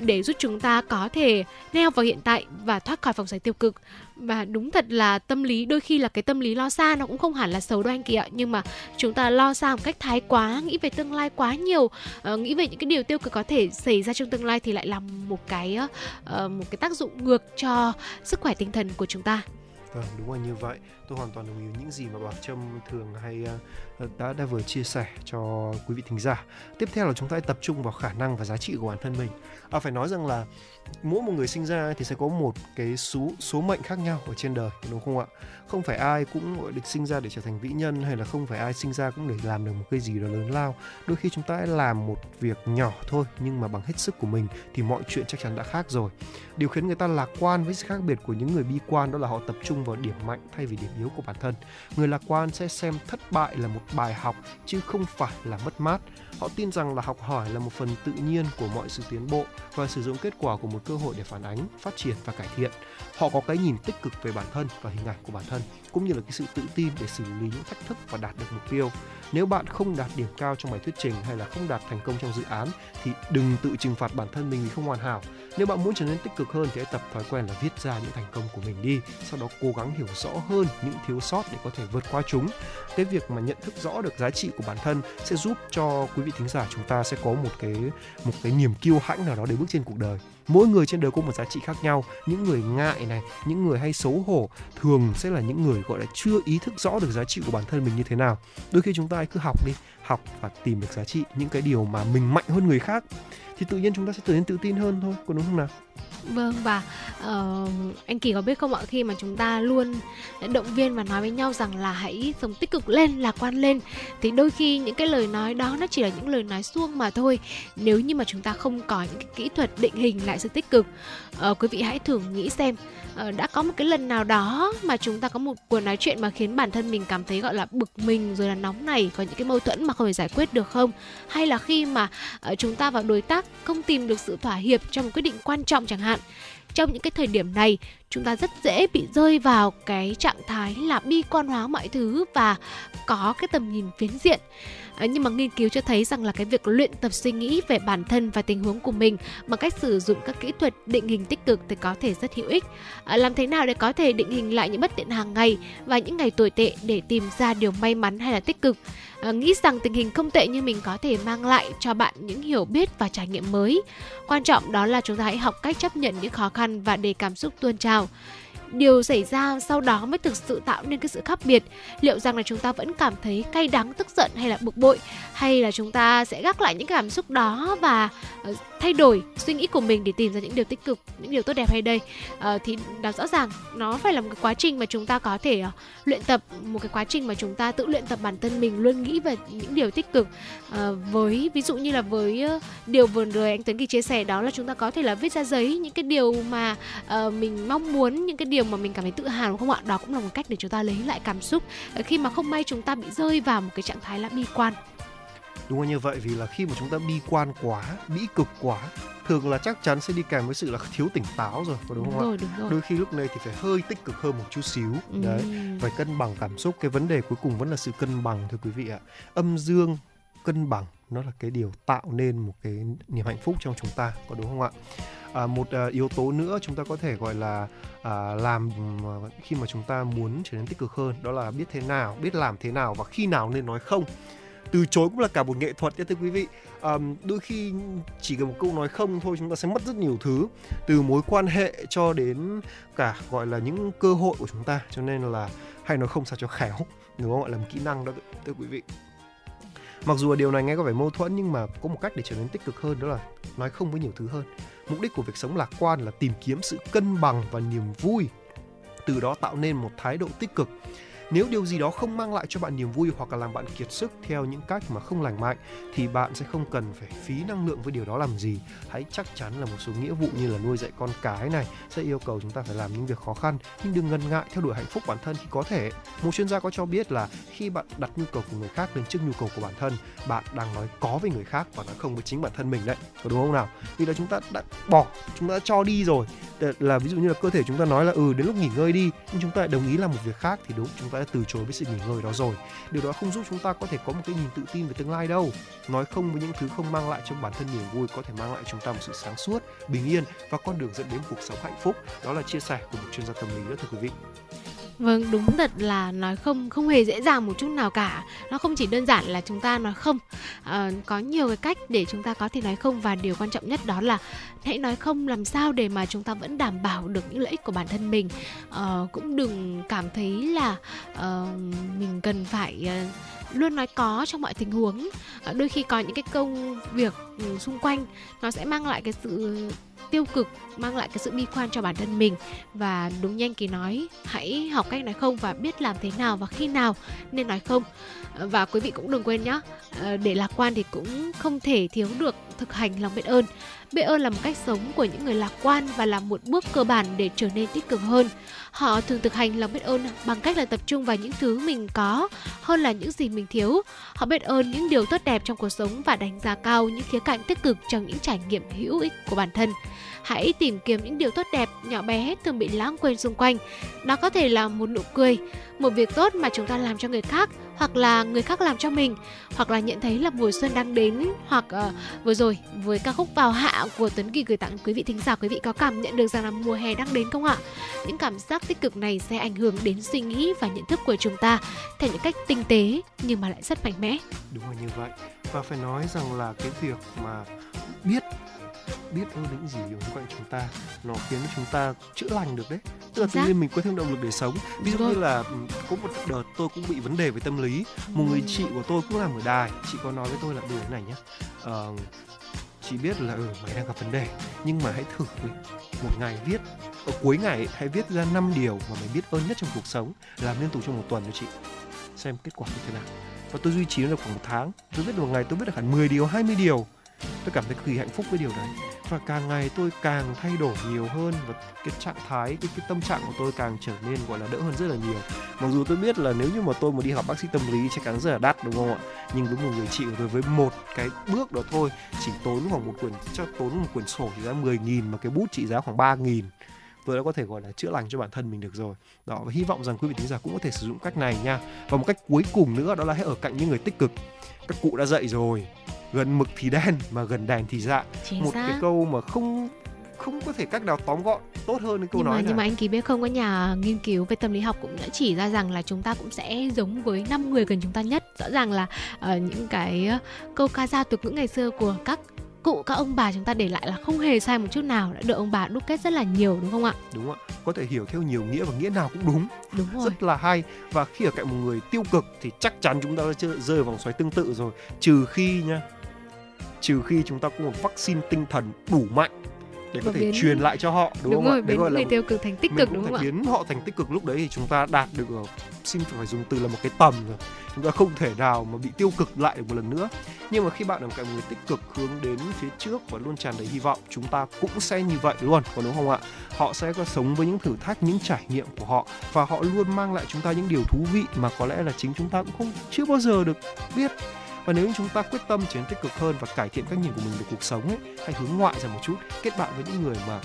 để giúp chúng ta có thể neo vào hiện tại và thoát khỏi vòng xoáy tiêu cực và đúng thật là tâm lý đôi khi là cái tâm lý lo xa nó cũng không hẳn là xấu đâu anh chị ạ nhưng mà chúng ta lo xa một cách thái quá nghĩ về tương lai quá nhiều uh, nghĩ về những cái điều tiêu cực có thể xảy ra trong tương lai thì lại làm một cái uh, một cái tác dụng ngược cho sức khỏe tinh thần của chúng ta Vâng, đúng là như vậy. Tôi hoàn toàn đồng ý những gì mà Bảo Trâm thường hay uh, đã đã vừa chia sẻ cho quý vị thính giả. Tiếp theo là chúng ta hãy tập trung vào khả năng và giá trị của bản thân mình. À, phải nói rằng là mỗi một người sinh ra thì sẽ có một cái số số mệnh khác nhau ở trên đời đúng không ạ? Không phải ai cũng gọi được sinh ra để trở thành vĩ nhân hay là không phải ai sinh ra cũng để làm được một cái gì đó lớn lao. Đôi khi chúng ta làm một việc nhỏ thôi nhưng mà bằng hết sức của mình thì mọi chuyện chắc chắn đã khác rồi. Điều khiến người ta lạc quan với sự khác biệt của những người bi quan đó là họ tập trung vào điểm mạnh thay vì điểm yếu của bản thân. Người lạc quan sẽ xem thất bại là một bài học chứ không phải là mất mát họ tin rằng là học hỏi là một phần tự nhiên của mọi sự tiến bộ và sử dụng kết quả của một cơ hội để phản ánh, phát triển và cải thiện. Họ có cái nhìn tích cực về bản thân và hình ảnh của bản thân, cũng như là cái sự tự tin để xử lý những thách thức và đạt được mục tiêu. Nếu bạn không đạt điểm cao trong bài thuyết trình hay là không đạt thành công trong dự án, thì đừng tự trừng phạt bản thân mình vì không hoàn hảo nếu bạn muốn trở nên tích cực hơn thì hãy tập thói quen là viết ra những thành công của mình đi, sau đó cố gắng hiểu rõ hơn những thiếu sót để có thể vượt qua chúng. Cái việc mà nhận thức rõ được giá trị của bản thân sẽ giúp cho quý vị thính giả chúng ta sẽ có một cái một cái niềm kiêu hãnh nào đó để bước trên cuộc đời mỗi người trên đời có một giá trị khác nhau. Những người ngại này, những người hay xấu hổ thường sẽ là những người, gọi là, chưa ý thức rõ được giá trị của bản thân mình như thế nào. Đôi khi chúng ta cứ học đi, học và tìm được giá trị, những cái điều mà mình mạnh hơn người khác, thì tự nhiên chúng ta sẽ trở nên tự tin hơn thôi, có đúng không nào? Vâng và uh, ờ, anh Kỳ có biết không ạ khi mà chúng ta luôn động viên và nói với nhau rằng là hãy sống tích cực lên, lạc quan lên thì đôi khi những cái lời nói đó nó chỉ là những lời nói suông mà thôi. Nếu như mà chúng ta không có những cái kỹ thuật định hình lại sự tích cực, uh, quý vị hãy thử nghĩ xem uh, đã có một cái lần nào đó mà chúng ta có một cuộc nói chuyện mà khiến bản thân mình cảm thấy gọi là bực mình rồi là nóng này có những cái mâu thuẫn mà không thể giải quyết được không? Hay là khi mà uh, chúng ta và đối tác không tìm được sự thỏa hiệp trong một quyết định quan trọng chẳng hạn. Trong những cái thời điểm này, chúng ta rất dễ bị rơi vào cái trạng thái là bi quan hóa mọi thứ và có cái tầm nhìn phiến diện à, nhưng mà nghiên cứu cho thấy rằng là cái việc luyện tập suy nghĩ về bản thân và tình huống của mình bằng cách sử dụng các kỹ thuật định hình tích cực thì có thể rất hữu ích. À, làm thế nào để có thể định hình lại những bất tiện hàng ngày và những ngày tồi tệ để tìm ra điều may mắn hay là tích cực? À, nghĩ rằng tình hình không tệ như mình có thể mang lại cho bạn những hiểu biết và trải nghiệm mới. Quan trọng đó là chúng ta hãy học cách chấp nhận những khó khăn và để cảm xúc tuôn trào điều xảy ra sau đó mới thực sự tạo nên cái sự khác biệt. Liệu rằng là chúng ta vẫn cảm thấy cay đắng tức giận hay là bực bội? Hay là chúng ta sẽ gác lại những cảm xúc đó và uh, thay đổi suy nghĩ của mình để tìm ra những điều tích cực những điều tốt đẹp hay đây? Uh, thì đó rõ ràng nó phải là một cái quá trình mà chúng ta có thể uh, luyện tập một cái quá trình mà chúng ta tự luyện tập bản thân mình luôn nghĩ về những điều tích cực. Uh, với ví dụ như là với uh, điều vừa rồi anh Tuấn Kỳ chia sẻ đó là chúng ta có thể là viết ra giấy những cái điều mà uh, mình mong muốn những cái điều mà mình cảm thấy tự hào không ạ? Đó cũng là một cách để chúng ta lấy lại cảm xúc uh, khi mà không may chúng ta bị rơi vào một cái trạng thái là bi quan. Đúng là như vậy vì là khi mà chúng ta bi quan quá bĩ cực quá thường là chắc chắn sẽ đi kèm với sự là thiếu tỉnh táo rồi có đúng, đúng không rồi, ạ đúng rồi. đôi khi lúc này thì phải hơi tích cực hơn một chút xíu. Ừ. đấy phải cân bằng cảm xúc. Cái vấn đề cuối cùng vẫn là sự cân bằng thưa quý vị ạ. Âm dương cân bằng nó là cái điều tạo nên một cái niềm hạnh phúc trong chúng ta có đúng không ạ à, một à, yếu tố nữa chúng ta có thể gọi là à, làm à, khi mà chúng ta muốn trở nên tích cực hơn đó là biết thế nào biết làm thế nào và khi nào nên nói không. Từ chối cũng là cả một nghệ thuật nhé thưa quý vị. À, đôi khi chỉ cần một câu nói không thôi chúng ta sẽ mất rất nhiều thứ từ mối quan hệ cho đến cả gọi là những cơ hội của chúng ta cho nên là hay nói không sao cho khéo đúng không gọi là một kỹ năng đó thưa quý vị. Mặc dù là điều này nghe có vẻ mâu thuẫn nhưng mà có một cách để trở nên tích cực hơn đó là nói không với nhiều thứ hơn mục đích của việc sống lạc quan là tìm kiếm sự cân bằng và niềm vui. Từ đó tạo nên một thái độ tích cực nếu điều gì đó không mang lại cho bạn niềm vui hoặc là làm bạn kiệt sức theo những cách mà không lành mạnh, thì bạn sẽ không cần phải phí năng lượng với điều đó làm gì. Hãy chắc chắn là một số nghĩa vụ như là nuôi dạy con cái này sẽ yêu cầu chúng ta phải làm những việc khó khăn, nhưng đừng ngần ngại theo đuổi hạnh phúc bản thân khi có thể. Một chuyên gia có cho biết là khi bạn đặt nhu cầu của người khác lên trước nhu cầu của bản thân, bạn đang nói có với người khác và nói không với chính bản thân mình đấy. Có đúng không nào? Vì là chúng ta đã bỏ, chúng ta đã cho đi rồi. Để- là ví dụ như là cơ thể chúng ta nói là ừ đến lúc nghỉ ngơi đi, nhưng chúng ta lại đồng ý làm một việc khác thì đúng, chúng ta đã từ chối với sự nghỉ ngơi đó rồi. Điều đó không giúp chúng ta có thể có một cái nhìn tự tin về tương lai đâu. Nói không với những thứ không mang lại cho bản thân niềm vui có thể mang lại cho chúng ta một sự sáng suốt, bình yên và con đường dẫn đến cuộc sống hạnh phúc. Đó là chia sẻ của một chuyên gia tâm lý đó thưa quý vị. Vâng, đúng thật là nói không không hề dễ dàng một chút nào cả. Nó không chỉ đơn giản là chúng ta nói không. À, có nhiều cái cách để chúng ta có thể nói không và điều quan trọng nhất đó là hãy nói không làm sao để mà chúng ta vẫn đảm bảo được những lợi ích của bản thân mình. À, cũng đừng cảm thấy là à, mình cần phải à, luôn nói có trong mọi tình huống. Ờ, đôi khi có những cái công việc ừ, xung quanh, nó sẽ mang lại cái sự tiêu cực, mang lại cái sự bi quan cho bản thân mình. Và đúng nhanh kỳ nói, hãy học cách nói không và biết làm thế nào và khi nào nên nói không. Ờ, và quý vị cũng đừng quên nhé ờ, để lạc quan thì cũng không thể thiếu được thực hành lòng biết ơn biết ơn là một cách sống của những người lạc quan và là một bước cơ bản để trở nên tích cực hơn. Họ thường thực hành lòng biết ơn bằng cách là tập trung vào những thứ mình có hơn là những gì mình thiếu. Họ biết ơn những điều tốt đẹp trong cuộc sống và đánh giá cao những khía cạnh tích cực trong những trải nghiệm hữu ích của bản thân hãy tìm kiếm những điều tốt đẹp nhỏ bé thường bị lãng quên xung quanh. Đó có thể là một nụ cười một việc tốt mà chúng ta làm cho người khác hoặc là người khác làm cho mình hoặc là nhận thấy là mùa xuân đang đến hoặc uh, vừa rồi với ca khúc vào hạ của Tuấn Kỳ gửi tặng quý vị thính giả quý vị có cảm nhận được rằng là mùa hè đang đến không ạ? Những cảm giác tích cực này sẽ ảnh hưởng đến suy nghĩ và nhận thức của chúng ta theo những cách tinh tế nhưng mà lại rất mạnh mẽ. Đúng là như vậy. Và phải nói rằng là cái việc mà biết biết ơn những gì xung quanh chúng ta nó khiến chúng ta chữa lành được đấy. Tức là tự nhiên mình có thêm động lực để sống. Ví dụ như là ừ, có một đợt tôi cũng bị vấn đề về tâm lý. Một người chị của tôi cũng làm ở đài. Chị có nói với tôi là điều này nhé Ờ, chị biết là ừ mày đang gặp vấn đề nhưng mà hãy thử đi. một ngày viết ở cuối ngày hãy viết ra 5 điều mà mày biết ơn nhất trong cuộc sống làm liên tục trong một tuần cho chị. Xem kết quả như thế nào. Và tôi duy trì nó được khoảng một tháng. Tôi viết được một ngày tôi viết được hẳn 10 điều 20 điều tôi cảm thấy cực kỳ hạnh phúc với điều đấy và càng ngày tôi càng thay đổi nhiều hơn và cái trạng thái cái, cái tâm trạng của tôi càng trở nên gọi là đỡ hơn rất là nhiều. Mặc dù tôi biết là nếu như mà tôi mà đi học bác sĩ tâm lý chắc chắn rất là đắt đúng không ạ? Nhưng với một người chị của tôi với một cái bước đó thôi chỉ tốn khoảng một quyển cho tốn một quyển sổ chỉ giá 10 nghìn mà cái bút trị giá khoảng 3 nghìn tôi đã có thể gọi là chữa lành cho bản thân mình được rồi. Đó và hy vọng rằng quý vị thính giả cũng có thể sử dụng cách này nha. Và một cách cuối cùng nữa đó là hãy ở cạnh những người tích cực. Các cụ đã dạy rồi gần mực thì đen mà gần đèn thì dạ. Chính một xác. cái câu mà không không có thể cách nào tóm gọn tốt hơn cái câu nhưng nói mà này. nhưng mà anh Kỳ biết không có nhà nghiên cứu về tâm lý học cũng đã chỉ ra rằng là chúng ta cũng sẽ giống với năm người gần chúng ta nhất. Rõ ràng là ờ, những cái ờ, câu ca dao tục ngữ ngày xưa của các cụ các ông bà chúng ta để lại là không hề sai một chút nào đã được ông bà đúc kết rất là nhiều đúng không ạ? Đúng ạ. Có thể hiểu theo nhiều nghĩa và nghĩa nào cũng đúng. Đúng rồi. Rất là hay. Và khi ở cạnh một người tiêu cực thì chắc chắn chúng ta đã rơi vòng xoáy tương tự rồi. Trừ khi nha trừ khi chúng ta có một vaccine tinh thần đủ mạnh để có thể biến... truyền lại cho họ đúng, đúng không rồi, ạ? biến người tiêu cực thành tích cực đúng không ạ? biến họ thành tích cực. Lúc đấy thì chúng ta đạt được ở xin phải dùng từ là một cái tầm rồi. Chúng ta không thể nào mà bị tiêu cực lại được một lần nữa. Nhưng mà khi bạn cạnh một người tích cực hướng đến phía trước và luôn tràn đầy hy vọng chúng ta cũng sẽ như vậy luôn còn đúng không ạ? Họ sẽ có sống với những thử thách những trải nghiệm của họ và họ luôn mang lại chúng ta những điều thú vị mà có lẽ là chính chúng ta cũng không chưa bao giờ được biết và nếu như chúng ta quyết tâm trở nên tích cực hơn và cải thiện cách nhìn của mình về cuộc sống ấy hay hướng ngoại ra một chút, kết bạn với những người mà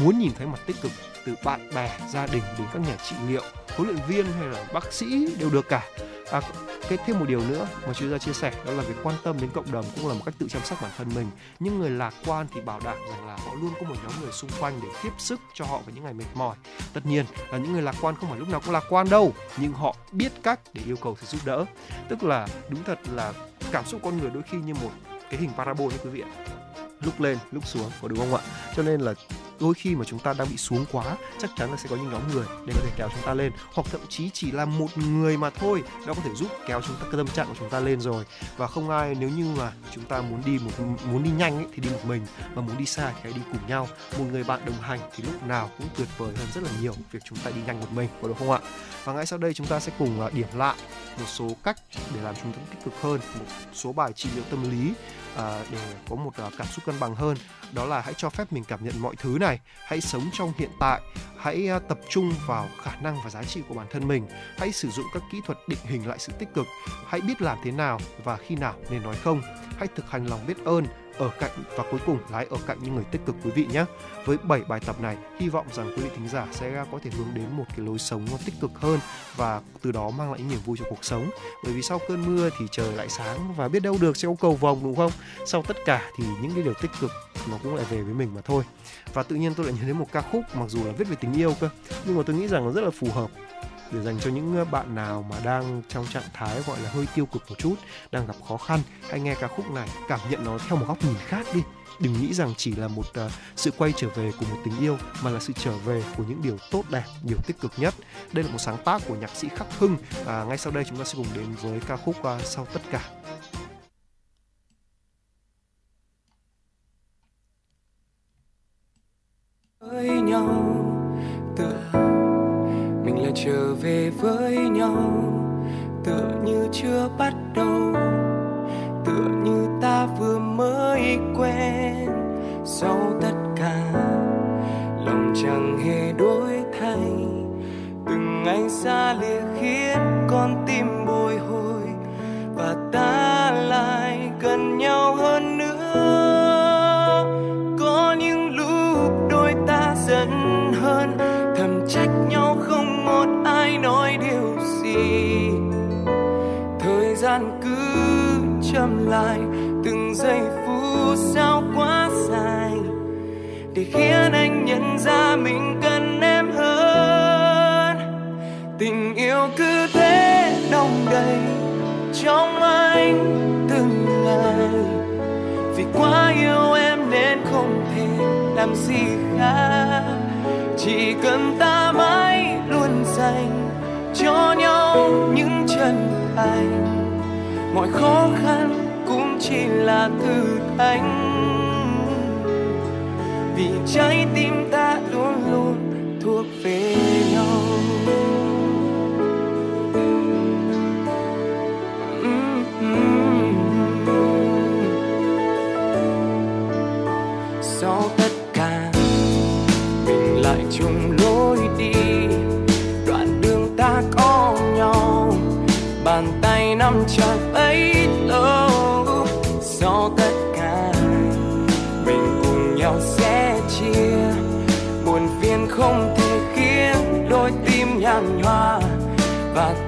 muốn nhìn thấy mặt tích cực từ bạn bè, gia đình đến các nhà trị liệu, huấn luyện viên hay là bác sĩ đều được cả à, cái thêm một điều nữa mà chuyên gia chia sẻ đó là việc quan tâm đến cộng đồng cũng là một cách tự chăm sóc bản thân mình. Những người lạc quan thì bảo đảm rằng là họ luôn có một nhóm người xung quanh để tiếp sức cho họ vào những ngày mệt mỏi. Tất nhiên là những người lạc quan không phải lúc nào cũng lạc quan đâu nhưng họ biết cách để yêu cầu sự giúp đỡ. Tức là đúng thật là cảm xúc con người đôi khi như một cái hình parabol như quý vị ạ. Lúc lên lúc xuống có đúng không ạ? Cho nên là đôi khi mà chúng ta đang bị xuống quá chắc chắn là sẽ có những nhóm người để có thể kéo chúng ta lên. Hoặc thậm chí chỉ là một người mà thôi đã có thể giúp kéo chúng ta cái tâm trạng của chúng ta lên rồi. Và không ai nếu như mà chúng ta muốn đi một muốn đi nhanh ấy, thì đi một mình mà muốn đi xa thì hãy đi cùng nhau. Một người bạn đồng hành thì lúc nào cũng tuyệt vời hơn rất là nhiều việc chúng ta đi nhanh một mình có đúng không ạ? Và ngay sau đây chúng ta sẽ cùng à, điểm lại một số cách để làm chúng ta tích cực hơn một số bài trị liệu tâm lý à, để có một à, cảm xúc cân bằng hơn. Đó là hãy cho phép mình cảm nhận mọi thứ này hãy sống trong hiện tại, hãy à, tập trung vào khả năng và giá trị của bản thân mình. Hãy sử dụng các kỹ thuật định hình lại sự tích cực. Hãy biết làm thế nào và khi nào nên nói không. Hãy thực hành lòng biết ơn ở cạnh và cuối cùng là hãy ở cạnh những người tích cực quý vị nhé. Với 7 bài tập này, hy vọng rằng quý vị thính giả sẽ có thể hướng đến một cái lối sống nó tích cực hơn và từ đó mang lại niềm vui cho cuộc sống. Bởi vì sau cơn mưa thì trời lại sáng và biết đâu được sẽ có cầu vồng đúng không? Sau tất cả thì những cái điều tích cực nó cũng lại về với mình mà thôi. Và tự nhiên tôi lại nhớ đến một ca khúc mặc dù là viết về tình yêu cơ, nhưng mà tôi nghĩ rằng nó rất là phù hợp để dành cho những ờ, bạn nào mà đang trong trạng thái gọi là hơi tiêu cực một chút, đang gặp khó khăn, hãy nghe ca khúc này, cảm nhận nó theo một góc nhìn khác đi. Đừng nghĩ rằng chỉ là một uh, sự quay trở về của một tình yêu mà là sự trở về của những điều tốt đẹp, điều tích cực nhất. Đây là một sáng tác của nhạc sĩ Khắc Hưng. À, ngay sau đây chúng ta sẽ cùng đến với ca khúc uh, sau tất cả. với nhau mình trở về với nhau, tựa như chưa bắt đầu, tựa như ta vừa mới quen. Sau tất cả, lòng chẳng hề đổi thay. Từng ngày xa lìa khiến con tim bồi hồi, và ta lại gần nhau hơn nữa. Có những lúc đôi ta dần chậm lại từng giây phút sao quá dài để khiến anh nhận ra mình cần em hơn. Tình yêu cứ thế đông đầy trong anh từng ngày. Vì quá yêu em nên không thể làm gì khác. Chỉ cần ta mãi luôn dành cho nhau những chân thành mọi khó khăn cũng chỉ là thử thách. Vì trái tim ta luôn luôn thuộc về nhau. Sau tất cả, mình lại chung tim hoa và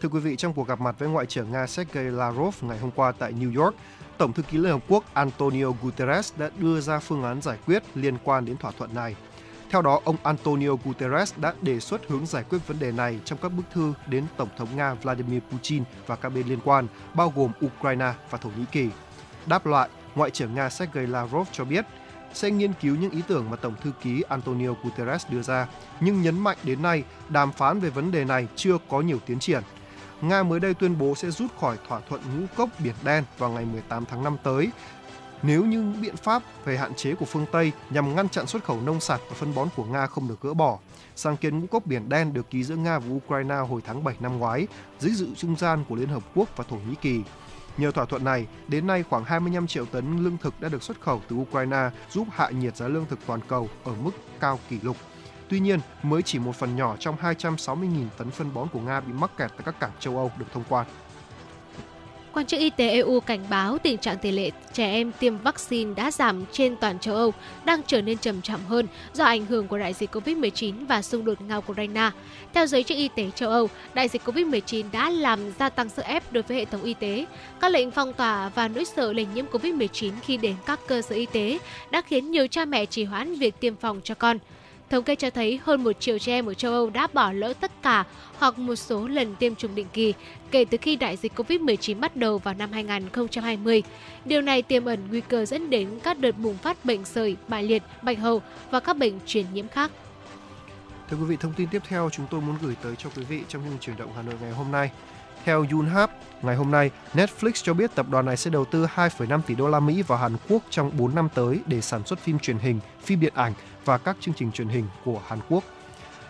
Thưa quý vị, trong cuộc gặp mặt với Ngoại trưởng Nga Sergei Lavrov ngày hôm qua tại New York, Tổng thư ký Liên Hợp Quốc Antonio Guterres đã đưa ra phương án giải quyết liên quan đến thỏa thuận này. Theo đó, ông Antonio Guterres đã đề xuất hướng giải quyết vấn đề này trong các bức thư đến Tổng thống Nga Vladimir Putin và các bên liên quan, bao gồm Ukraine và Thổ Nhĩ Kỳ. Đáp lại, Ngoại trưởng Nga Sergei Lavrov cho biết sẽ nghiên cứu những ý tưởng mà Tổng thư ký Antonio Guterres đưa ra, nhưng nhấn mạnh đến nay đàm phán về vấn đề này chưa có nhiều tiến triển. Nga mới đây tuyên bố sẽ rút khỏi thỏa thuận ngũ cốc Biển Đen vào ngày 18 tháng 5 tới. Nếu như những biện pháp về hạn chế của phương Tây nhằm ngăn chặn xuất khẩu nông sản và phân bón của Nga không được gỡ bỏ, sáng kiến ngũ cốc Biển Đen được ký giữa Nga và Ukraine hồi tháng 7 năm ngoái dưới sự trung gian của Liên Hợp Quốc và Thổ Nhĩ Kỳ. Nhờ thỏa thuận này, đến nay khoảng 25 triệu tấn lương thực đã được xuất khẩu từ Ukraine giúp hạ nhiệt giá lương thực toàn cầu ở mức cao kỷ lục. Tuy nhiên, mới chỉ một phần nhỏ trong 260.000 tấn phân bón của Nga bị mắc kẹt tại các cảng châu Âu được thông quan. Quan chức y tế EU cảnh báo tình trạng tỷ lệ trẻ em tiêm vaccine đã giảm trên toàn châu Âu đang trở nên trầm trọng hơn do ảnh hưởng của đại dịch COVID-19 và xung đột Nga Ukraine. Theo giới chức y tế châu Âu, đại dịch COVID-19 đã làm gia tăng sức ép đối với hệ thống y tế. Các lệnh phong tỏa và nỗi sợ lây nhiễm COVID-19 khi đến các cơ sở y tế đã khiến nhiều cha mẹ trì hoãn việc tiêm phòng cho con. Thống kê cho thấy hơn một triệu trẻ em ở châu Âu đã bỏ lỡ tất cả hoặc một số lần tiêm chủng định kỳ kể từ khi đại dịch COVID-19 bắt đầu vào năm 2020. Điều này tiềm ẩn nguy cơ dẫn đến các đợt bùng phát bệnh sởi, bại liệt, bạch hầu và các bệnh truyền nhiễm khác. Thưa quý vị, thông tin tiếp theo chúng tôi muốn gửi tới cho quý vị trong chương chuyển động Hà Nội ngày hôm nay. Theo Yunhap, ngày hôm nay, Netflix cho biết tập đoàn này sẽ đầu tư 2,5 tỷ đô la Mỹ vào Hàn Quốc trong 4 năm tới để sản xuất phim truyền hình, phim điện ảnh và các chương trình truyền hình của Hàn Quốc.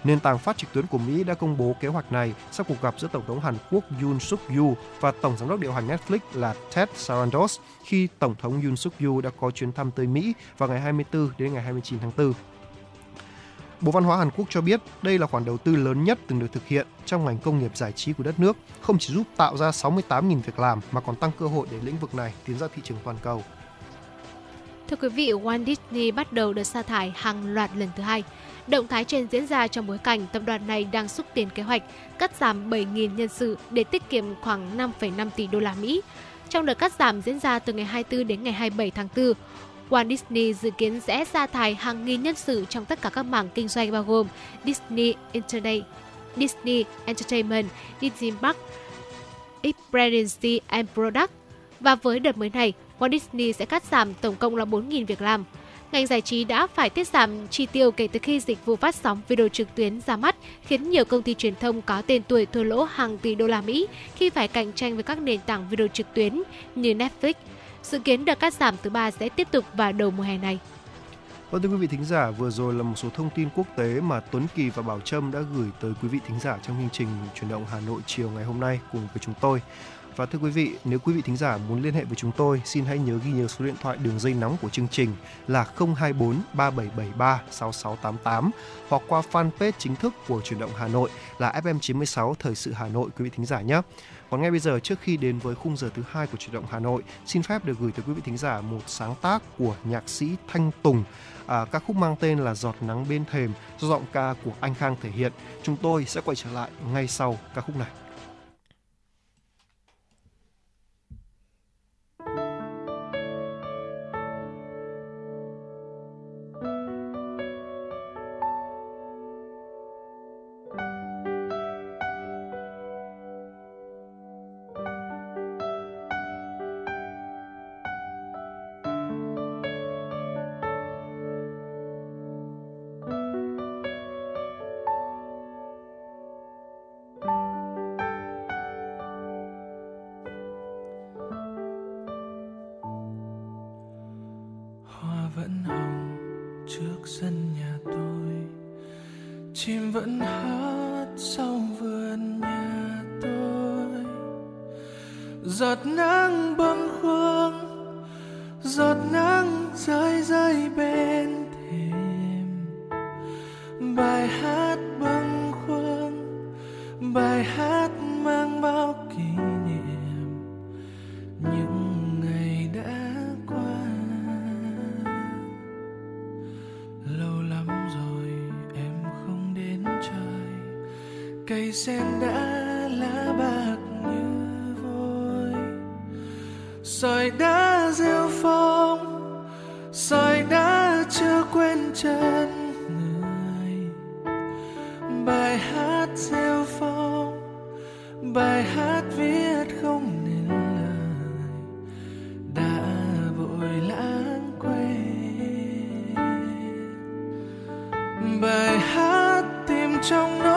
Nền tảng phát trực tuyến của Mỹ đã công bố kế hoạch này sau cuộc gặp giữa Tổng thống Hàn Quốc Yoon suk yeol và Tổng giám đốc điều hành Netflix là Ted Sarandos khi Tổng thống Yoon suk yeol đã có chuyến thăm tới Mỹ vào ngày 24 đến ngày 29 tháng 4. Bộ Văn hóa Hàn Quốc cho biết đây là khoản đầu tư lớn nhất từng được thực hiện trong ngành công nghiệp giải trí của đất nước, không chỉ giúp tạo ra 68.000 việc làm mà còn tăng cơ hội để lĩnh vực này tiến ra thị trường toàn cầu. Thưa quý vị, Walt Disney bắt đầu đợt sa thải hàng loạt lần thứ hai. Động thái trên diễn ra trong bối cảnh tập đoàn này đang xúc tiến kế hoạch cắt giảm 7.000 nhân sự để tiết kiệm khoảng 5,5 tỷ đô la Mỹ. Trong đợt cắt giảm diễn ra từ ngày 24 đến ngày 27 tháng 4, Walt Disney dự kiến sẽ sa thải hàng nghìn nhân sự trong tất cả các mảng kinh doanh bao gồm Disney Entertainment, Disney Entertainment, Disney Park, Experience and Product. Và với đợt mới này, Walt Disney sẽ cắt giảm tổng cộng là 4.000 việc làm. Ngành giải trí đã phải tiết giảm chi tiêu kể từ khi dịch vụ phát sóng video trực tuyến ra mắt, khiến nhiều công ty truyền thông có tên tuổi thua lỗ hàng tỷ đô la Mỹ khi phải cạnh tranh với các nền tảng video trực tuyến như Netflix. Dự kiến đợt cắt giảm thứ ba sẽ tiếp tục vào đầu mùa hè này. Vâng thưa quý vị thính giả, vừa rồi là một số thông tin quốc tế mà Tuấn Kỳ và Bảo Trâm đã gửi tới quý vị thính giả trong chương trình chuyển động Hà Nội chiều ngày hôm nay cùng với chúng tôi. Và thưa quý vị, nếu quý vị thính giả muốn liên hệ với chúng tôi, xin hãy nhớ ghi nhớ số điện thoại đường dây nóng của chương trình là 024 3773 6688 hoặc qua fanpage chính thức của chuyển động Hà Nội là FM96 Thời sự Hà Nội quý vị thính giả nhé. Còn ngay bây giờ trước khi đến với khung giờ thứ hai của chuyển động Hà Nội, xin phép được gửi tới quý vị thính giả một sáng tác của nhạc sĩ Thanh Tùng. À, ca khúc mang tên là Giọt nắng bên thềm do giọng ca của anh Khang thể hiện. Chúng tôi sẽ quay trở lại ngay sau ca khúc này. biết không nên lời đã vội lãng quên. Bài hát tìm trong nỗi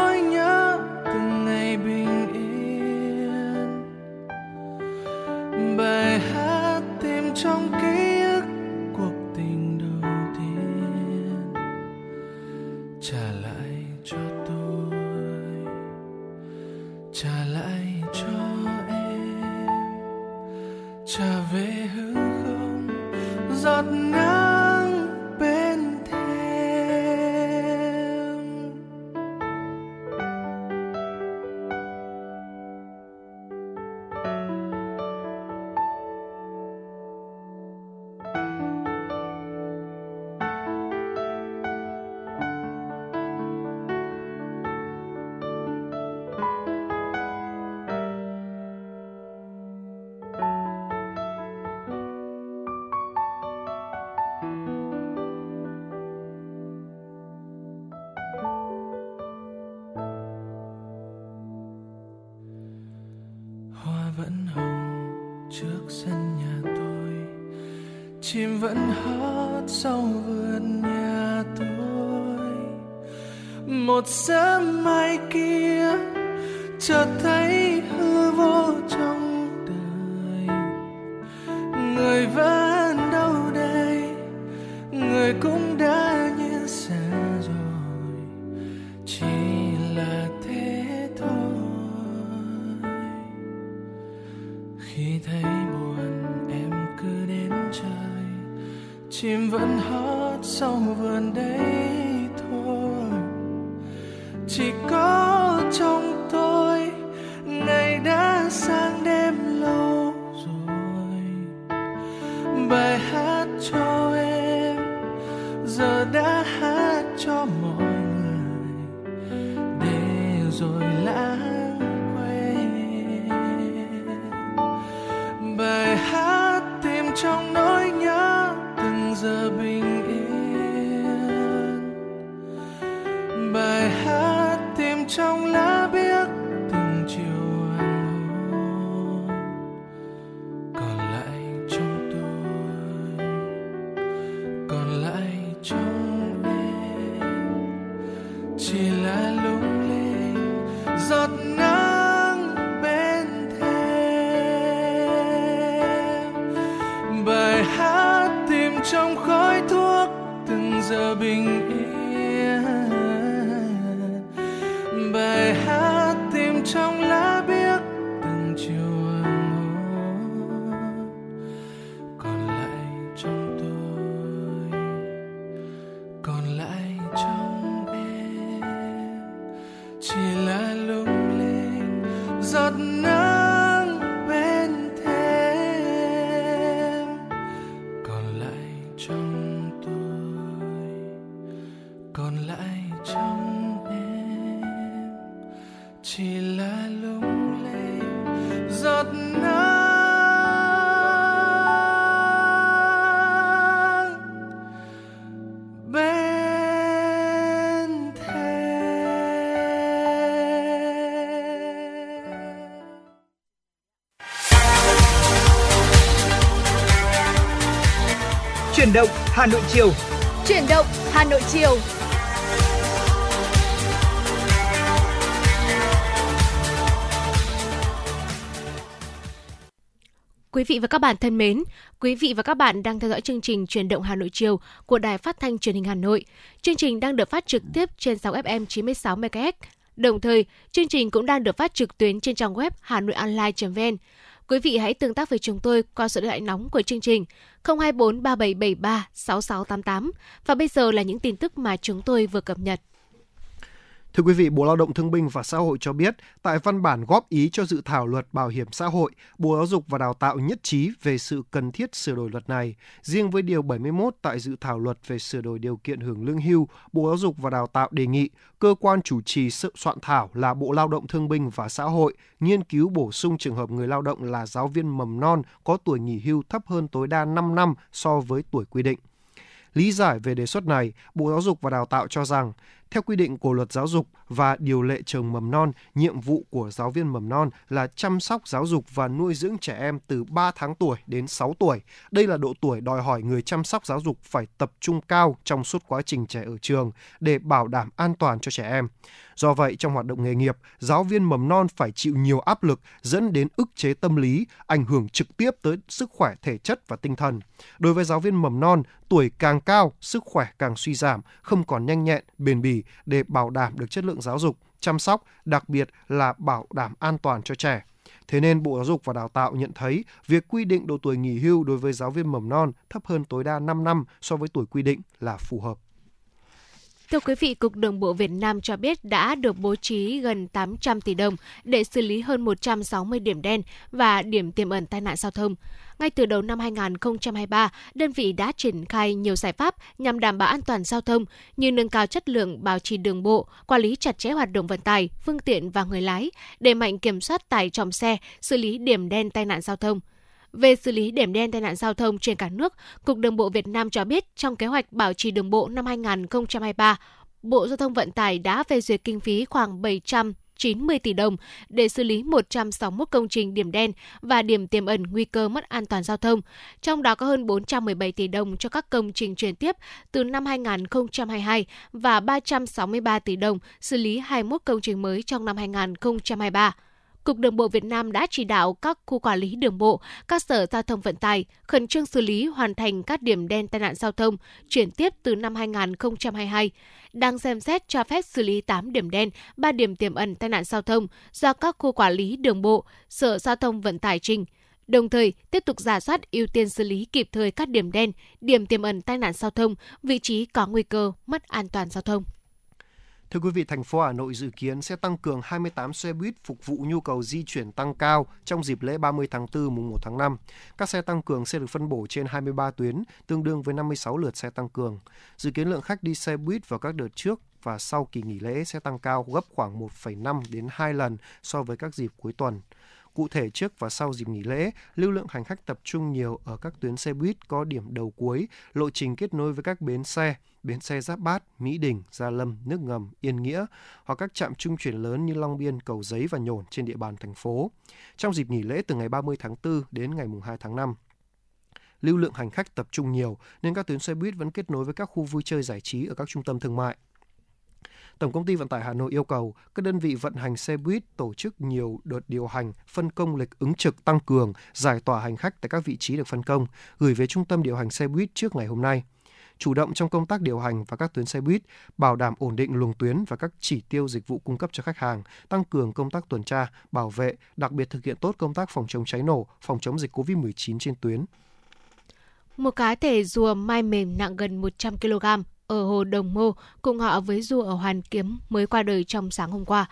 Chuyển động Hà Nội chiều. Chuyển động Hà Nội chiều. Quý vị và các bạn thân mến, quý vị và các bạn đang theo dõi chương trình Truyền động Hà Nội chiều của Đài Phát thanh Truyền hình Hà Nội. Chương trình đang được phát trực tiếp trên sóng FM 96 MHz. Đồng thời, chương trình cũng đang được phát trực tuyến trên trang web hanoionline.vn. Quý vị hãy tương tác với chúng tôi qua số điện thoại nóng của chương trình 024 3773 6688. Và bây giờ là những tin tức mà chúng tôi vừa cập nhật. Thưa quý vị, Bộ Lao động Thương binh và Xã hội cho biết, tại văn bản góp ý cho dự thảo luật bảo hiểm xã hội, Bộ Giáo dục và Đào tạo nhất trí về sự cần thiết sửa đổi luật này. Riêng với điều 71 tại dự thảo luật về sửa đổi điều kiện hưởng lương hưu, Bộ Giáo dục và Đào tạo đề nghị cơ quan chủ trì sự soạn thảo là Bộ Lao động Thương binh và Xã hội nghiên cứu bổ sung trường hợp người lao động là giáo viên mầm non có tuổi nghỉ hưu thấp hơn tối đa 5 năm so với tuổi quy định. Lý giải về đề xuất này, Bộ Giáo dục và Đào tạo cho rằng theo quy định của luật giáo dục và điều lệ trường mầm non, nhiệm vụ của giáo viên mầm non là chăm sóc giáo dục và nuôi dưỡng trẻ em từ 3 tháng tuổi đến 6 tuổi. Đây là độ tuổi đòi hỏi người chăm sóc giáo dục phải tập trung cao trong suốt quá trình trẻ ở trường để bảo đảm an toàn cho trẻ em. Do vậy, trong hoạt động nghề nghiệp, giáo viên mầm non phải chịu nhiều áp lực dẫn đến ức chế tâm lý, ảnh hưởng trực tiếp tới sức khỏe thể chất và tinh thần. Đối với giáo viên mầm non, tuổi càng cao, sức khỏe càng suy giảm, không còn nhanh nhẹn, bền bỉ để bảo đảm được chất lượng giáo dục, chăm sóc, đặc biệt là bảo đảm an toàn cho trẻ. Thế nên Bộ Giáo dục và Đào tạo nhận thấy việc quy định độ tuổi nghỉ hưu đối với giáo viên mầm non thấp hơn tối đa 5 năm so với tuổi quy định là phù hợp. Thưa quý vị, Cục Đường bộ Việt Nam cho biết đã được bố trí gần 800 tỷ đồng để xử lý hơn 160 điểm đen và điểm tiềm ẩn tai nạn giao thông. Ngay từ đầu năm 2023, đơn vị đã triển khai nhiều giải pháp nhằm đảm bảo an toàn giao thông như nâng cao chất lượng bảo trì đường bộ, quản lý chặt chẽ hoạt động vận tải, phương tiện và người lái, đẩy mạnh kiểm soát tải trọng xe, xử lý điểm đen tai nạn giao thông. Về xử lý điểm đen tai nạn giao thông trên cả nước, Cục Đường bộ Việt Nam cho biết trong kế hoạch bảo trì đường bộ năm 2023, Bộ Giao thông Vận tải đã phê duyệt kinh phí khoảng 700 90 tỷ đồng để xử lý 161 công trình điểm đen và điểm tiềm ẩn nguy cơ mất an toàn giao thông. Trong đó có hơn 417 tỷ đồng cho các công trình chuyển tiếp từ năm 2022 và 363 tỷ đồng xử lý 21 công trình mới trong năm 2023. Cục Đường bộ Việt Nam đã chỉ đạo các khu quản lý đường bộ, các sở giao thông vận tải khẩn trương xử lý hoàn thành các điểm đen tai nạn giao thông chuyển tiếp từ năm 2022. Đang xem xét cho phép xử lý 8 điểm đen, 3 điểm tiềm ẩn tai nạn giao thông do các khu quản lý đường bộ, sở giao thông vận tải trình đồng thời tiếp tục giả soát ưu tiên xử lý kịp thời các điểm đen, điểm tiềm ẩn tai nạn giao thông, vị trí có nguy cơ mất an toàn giao thông. Thưa quý vị, thành phố Hà Nội dự kiến sẽ tăng cường 28 xe buýt phục vụ nhu cầu di chuyển tăng cao trong dịp lễ 30 tháng 4 mùng 1 tháng 5. Các xe tăng cường sẽ được phân bổ trên 23 tuyến, tương đương với 56 lượt xe tăng cường. Dự kiến lượng khách đi xe buýt vào các đợt trước và sau kỳ nghỉ lễ sẽ tăng cao gấp khoảng 1,5 đến 2 lần so với các dịp cuối tuần. Cụ thể trước và sau dịp nghỉ lễ, lưu lượng hành khách tập trung nhiều ở các tuyến xe buýt có điểm đầu cuối, lộ trình kết nối với các bến xe, bến xe Giáp Bát, Mỹ Đình, Gia Lâm, Nước Ngầm, Yên Nghĩa hoặc các trạm trung chuyển lớn như Long Biên, Cầu Giấy và Nhổn trên địa bàn thành phố. Trong dịp nghỉ lễ từ ngày 30 tháng 4 đến ngày 2 tháng 5 lưu lượng hành khách tập trung nhiều nên các tuyến xe buýt vẫn kết nối với các khu vui chơi giải trí ở các trung tâm thương mại. Tổng công ty Vận tải Hà Nội yêu cầu các đơn vị vận hành xe buýt tổ chức nhiều đợt điều hành, phân công lịch ứng trực tăng cường, giải tỏa hành khách tại các vị trí được phân công, gửi về trung tâm điều hành xe buýt trước ngày hôm nay chủ động trong công tác điều hành và các tuyến xe buýt, bảo đảm ổn định luồng tuyến và các chỉ tiêu dịch vụ cung cấp cho khách hàng, tăng cường công tác tuần tra, bảo vệ, đặc biệt thực hiện tốt công tác phòng chống cháy nổ, phòng chống dịch COVID-19 trên tuyến. Một cá thể rùa mai mềm nặng gần 100 kg ở hồ Đồng Mô cùng họ với rùa ở Hoàn Kiếm mới qua đời trong sáng hôm qua.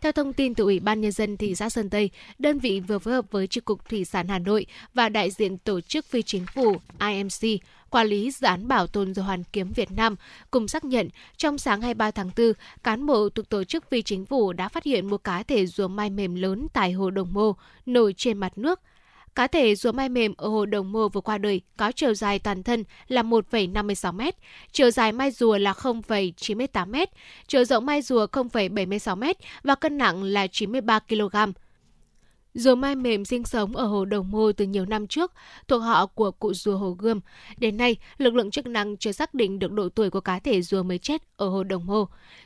Theo thông tin từ Ủy ban Nhân dân thị xã Sơn Tây, đơn vị vừa phối hợp với Tri Cục Thủy sản Hà Nội và đại diện tổ chức phi chính phủ IMC, quản lý dự án bảo tồn rùa Hoàn Kiếm Việt Nam, cùng xác nhận trong sáng 23 tháng 4, cán bộ thuộc tổ chức phi chính phủ đã phát hiện một cá thể rùa mai mềm lớn tại hồ Đồng Mô nổi trên mặt nước Cá thể rùa mai mềm ở hồ Đồng Mô vừa qua đời có chiều dài toàn thân là 1,56 m, chiều dài mai rùa là 0,98 m, chiều rộng mai rùa 0,76 m và cân nặng là 93 kg. Rùa mai mềm sinh sống ở hồ Đồng Mô từ nhiều năm trước, thuộc họ của cụ rùa hồ Gươm. Đến nay, lực lượng chức năng chưa xác định được độ tuổi của cá thể rùa mới chết ở hồ Đồng Mô.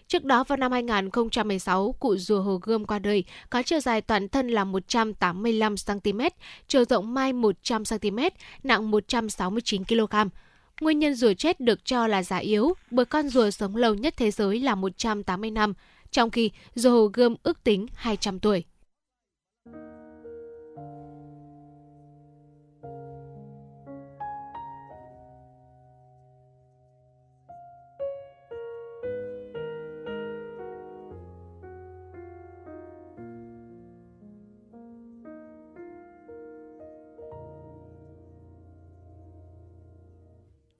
Trước đó vào năm 2016, cụ rùa hồ Gươm qua đời, có chiều dài toàn thân là 185 cm, chiều rộng mai 100 cm, nặng 169 kg. Nguyên nhân rùa chết được cho là già yếu, bởi con rùa sống lâu nhất thế giới là 180 năm, trong khi rùa hồ Gươm ước tính 200 tuổi.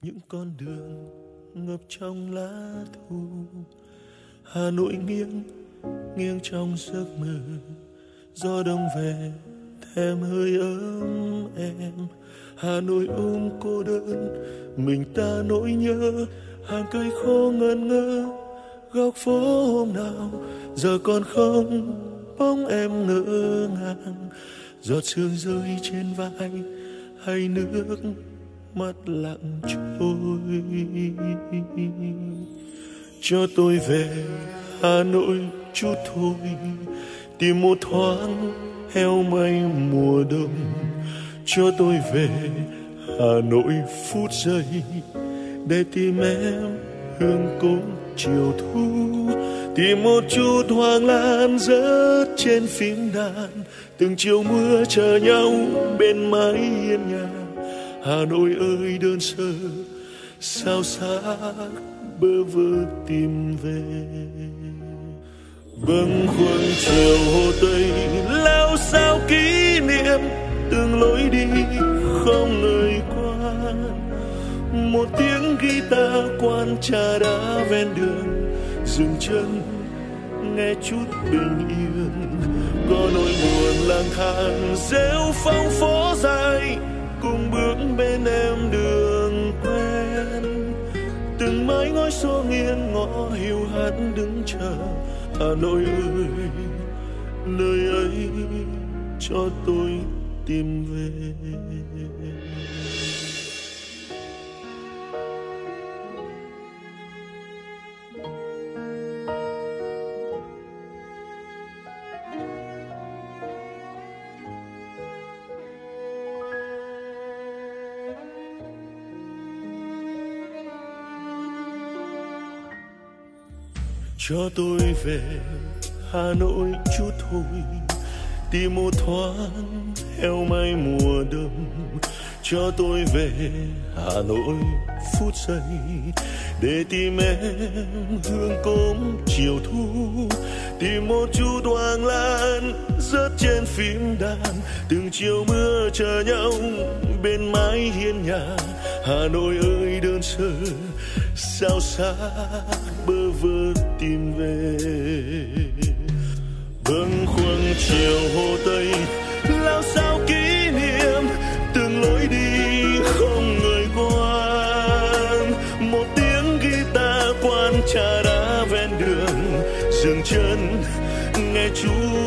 Những con đường ngập trong lá thu. Hà nội nghiêng nghiêng trong giấc mơ. Gió đông về thêm hơi ấm em. Hà nội ôm cô đơn, mình ta nỗi nhớ. Hàng cây khô ngẩn ngơ, góc phố hôm nào. Giờ còn không, bóng em ngỡ ngàng. Giọt sương rơi trên vai hay nước mắt lặng trôi. Cho tôi về hà nội chút thôi, tìm một thoáng heo may mùa đông. Cho tôi về hà nội phút giây, để tìm em hương cố chiều thu. Tìm một chút hoàng lan rớt trên phím đàn, từng chiều mưa chờ nhau bên mái hiên nhà hà nội ơi, đơn sơ, sao xác bơ vơ tìm về? Bâng khuâng chiều hồ tây lao sao kỷ niệm? Từng lối đi không người quan một tiếng guitar quan trà đá ven đường, dừng chân, nghe chút bình yên. Có nỗi buồn lang thang, rêu phong phố dài cùng bước bên em đường quen. Từng mái ngói xô nghiêng ngõ hiu hắt đứng chờ. Hà nội ơi, nơi ấy cho tôi tìm về. Cho tôi về hà nội chút thôi. Tìm một thoáng, heo may mùa đông. Cho tôi về hà nội phút giây. Để tìm em hương cốm chiều thu. Tìm một chút hoàng lan rớt trên phím đàn. Từng chiều mưa chờ nhau bên mái hiên nhà. Hà nội ơi, đơn sơ, sao xa bơ vơ tìm về. Bâng khuâng chiều hồ tây, lao sao kỷ niệm từng lối đi không người quan. Một tiếng guitar quan trà đá ven đường, dừng chân, nghe chúa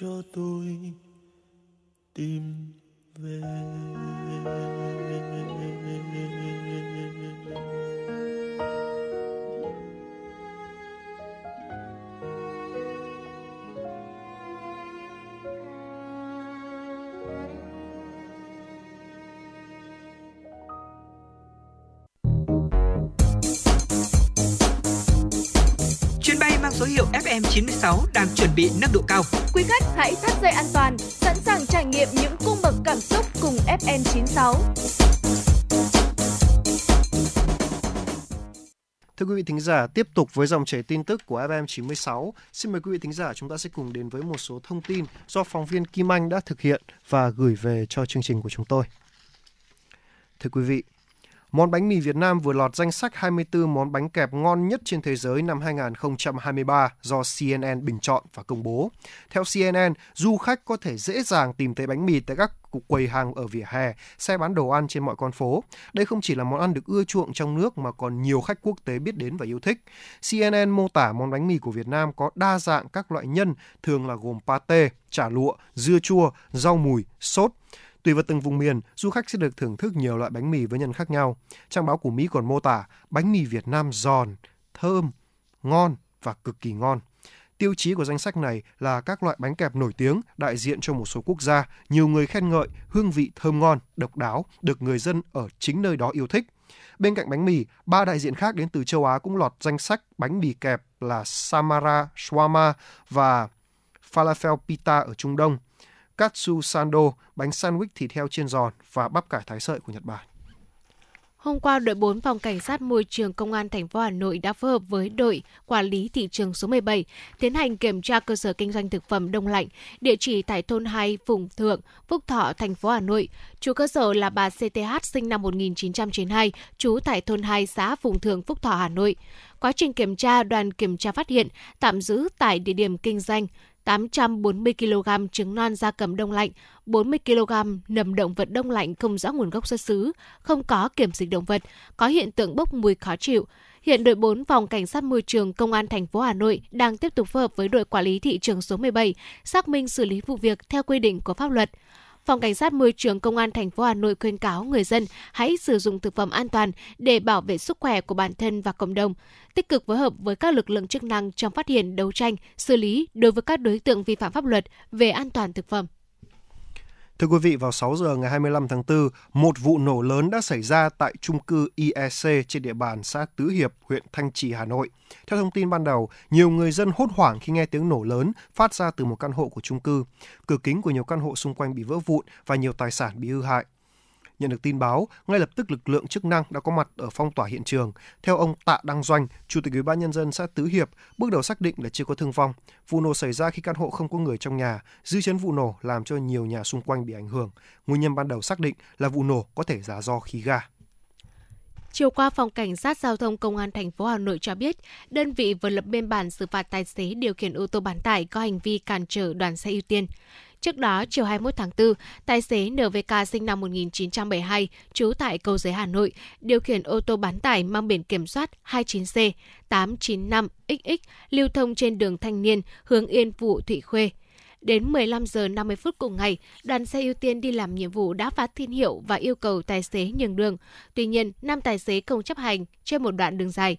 cho tôi tìm FM96 đang chuẩn bị nâng độ cao. Quý khách hãy thắt dây an toàn, sẵn sàng trải nghiệm những cung bậc cảm xúc cùng FN96. Thưa quý vị thính giả, tiếp tục với dòng chảy tin tức của FM96. Xin mời quý vị thính giả chúng ta sẽ cùng đến với một số thông tin do phóng viên Kim Anh đã thực hiện và gửi về cho chương trình của chúng tôi. Thưa quý vị, Món bánh mì Việt Nam vừa lọt danh sách 24 món bánh kẹp ngon nhất trên thế giới năm 2023 do CNN bình chọn và công bố. Theo CNN, du khách có thể dễ dàng tìm thấy bánh mì tại các quầy hàng ở vỉa hè, xe bán đồ ăn trên mọi con phố. Đây không chỉ là món ăn được ưa chuộng trong nước mà còn nhiều khách quốc tế biết đến và yêu thích. CNN mô tả món bánh mì của Việt Nam có đa dạng các loại nhân, thường là gồm pate, chả lụa, dưa chua, rau mùi, sốt. Tùy vào từng vùng miền, du khách sẽ được thưởng thức nhiều loại bánh mì với nhân khác nhau. Trang báo của Mỹ còn mô tả bánh mì Việt Nam giòn, thơm, ngon và cực kỳ ngon. Tiêu chí của danh sách này là các loại bánh kẹp nổi tiếng đại diện cho một số quốc gia, nhiều người khen ngợi hương vị thơm ngon, độc đáo, được người dân ở chính nơi đó yêu thích. Bên cạnh bánh mì, ba đại diện khác đến từ châu Á cũng lọt danh sách bánh mì kẹp là Samara Shawarma và Falafel Pita ở Trung Đông. Katsu Sando, bánh sandwich thịt heo chiên giòn và bắp cải thái sợi của Nhật Bản. Hôm qua, đội 4 phòng cảnh sát môi trường công an thành phố Hà Nội đã phối hợp với đội quản lý thị trường số 17 tiến hành kiểm tra cơ sở kinh doanh thực phẩm đông lạnh, địa chỉ tại thôn 2 Phùng Thượng, Phúc Thọ, thành phố Hà Nội. Chủ cơ sở là bà CTH sinh năm 1992, trú tại thôn 2 xã Phùng Thượng, Phúc Thọ, Hà Nội. Quá trình kiểm tra, đoàn kiểm tra phát hiện tạm giữ tại địa điểm kinh doanh 840 kg trứng non da cầm đông lạnh, 40 kg nầm động vật đông lạnh không rõ nguồn gốc xuất xứ, không có kiểm dịch động vật, có hiện tượng bốc mùi khó chịu. Hiện đội 4 phòng cảnh sát môi trường công an thành phố Hà Nội đang tiếp tục phối hợp với đội quản lý thị trường số 17 xác minh xử lý vụ việc theo quy định của pháp luật. Phòng Cảnh sát Môi trường Công an thành phố Hà Nội khuyên cáo người dân hãy sử dụng thực phẩm an toàn để bảo vệ sức khỏe của bản thân và cộng đồng, tích cực phối hợp với các lực lượng chức năng trong phát hiện, đấu tranh, xử lý đối với các đối tượng vi phạm pháp luật về an toàn thực phẩm. Thưa quý vị, vào 6 giờ ngày 25 tháng 4, một vụ nổ lớn đã xảy ra tại trung cư IEC trên địa bàn xã Tứ Hiệp, huyện Thanh Trì, Hà Nội. Theo thông tin ban đầu, nhiều người dân hốt hoảng khi nghe tiếng nổ lớn phát ra từ một căn hộ của trung cư. Cửa kính của nhiều căn hộ xung quanh bị vỡ vụn và nhiều tài sản bị hư hại. Nhận được tin báo, ngay lập tức lực lượng chức năng đã có mặt ở phong tỏa hiện trường. Theo ông Tạ Đăng Doanh, Chủ tịch Ủy ban nhân dân xã Tứ Hiệp, bước đầu xác định là chưa có thương vong. Vụ nổ xảy ra khi căn hộ không có người trong nhà, dư chấn vụ nổ làm cho nhiều nhà xung quanh bị ảnh hưởng. Nguyên nhân ban đầu xác định là vụ nổ có thể là do khí ga. Chiều qua, Phòng Cảnh sát Giao thông Công an thành phố Hà Nội cho biết, đơn vị vừa lập biên bản xử phạt tài xế điều khiển ô tô bán tải có hành vi cản trở đoàn xe ưu tiên. Trước đó, chiều 21 tháng 4, tài xế NVK sinh năm 1972, trú tại Cầu Giấy Hà Nội, điều khiển ô tô bán tải mang biển kiểm soát 29C 895XX lưu thông trên đường Thanh Niên, hướng Yên Phụ, Thụy Khuê. Đến 15 giờ 50 phút cùng ngày, đoàn xe ưu tiên đi làm nhiệm vụ đã phát tín hiệu và yêu cầu tài xế nhường đường. Tuy nhiên, nam tài xế không chấp hành trên một đoạn đường dài.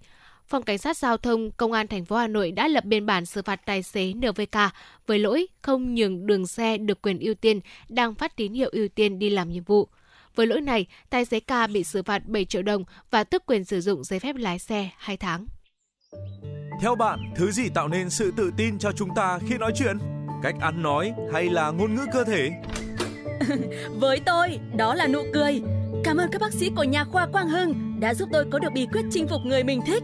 Phòng Cảnh sát Giao thông Công an thành phố Hà Nội đã lập biên bản xử phạt tài xế NVK với lỗi không nhường đường xe được quyền ưu tiên đang phát tín hiệu ưu tiên đi làm nhiệm vụ. Với lỗi này, tài xế K bị xử phạt 7 triệu đồng và tước quyền sử dụng giấy phép lái xe 2 tháng. Theo bạn, thứ gì tạo nên sự tự tin cho chúng ta khi nói chuyện? Cách ăn nói hay là ngôn ngữ cơ thể? Với tôi, đó là nụ cười. Cảm ơn các bác sĩ của nhà khoa Quang Hưng đã giúp tôi có được bí quyết chinh phục người mình thích.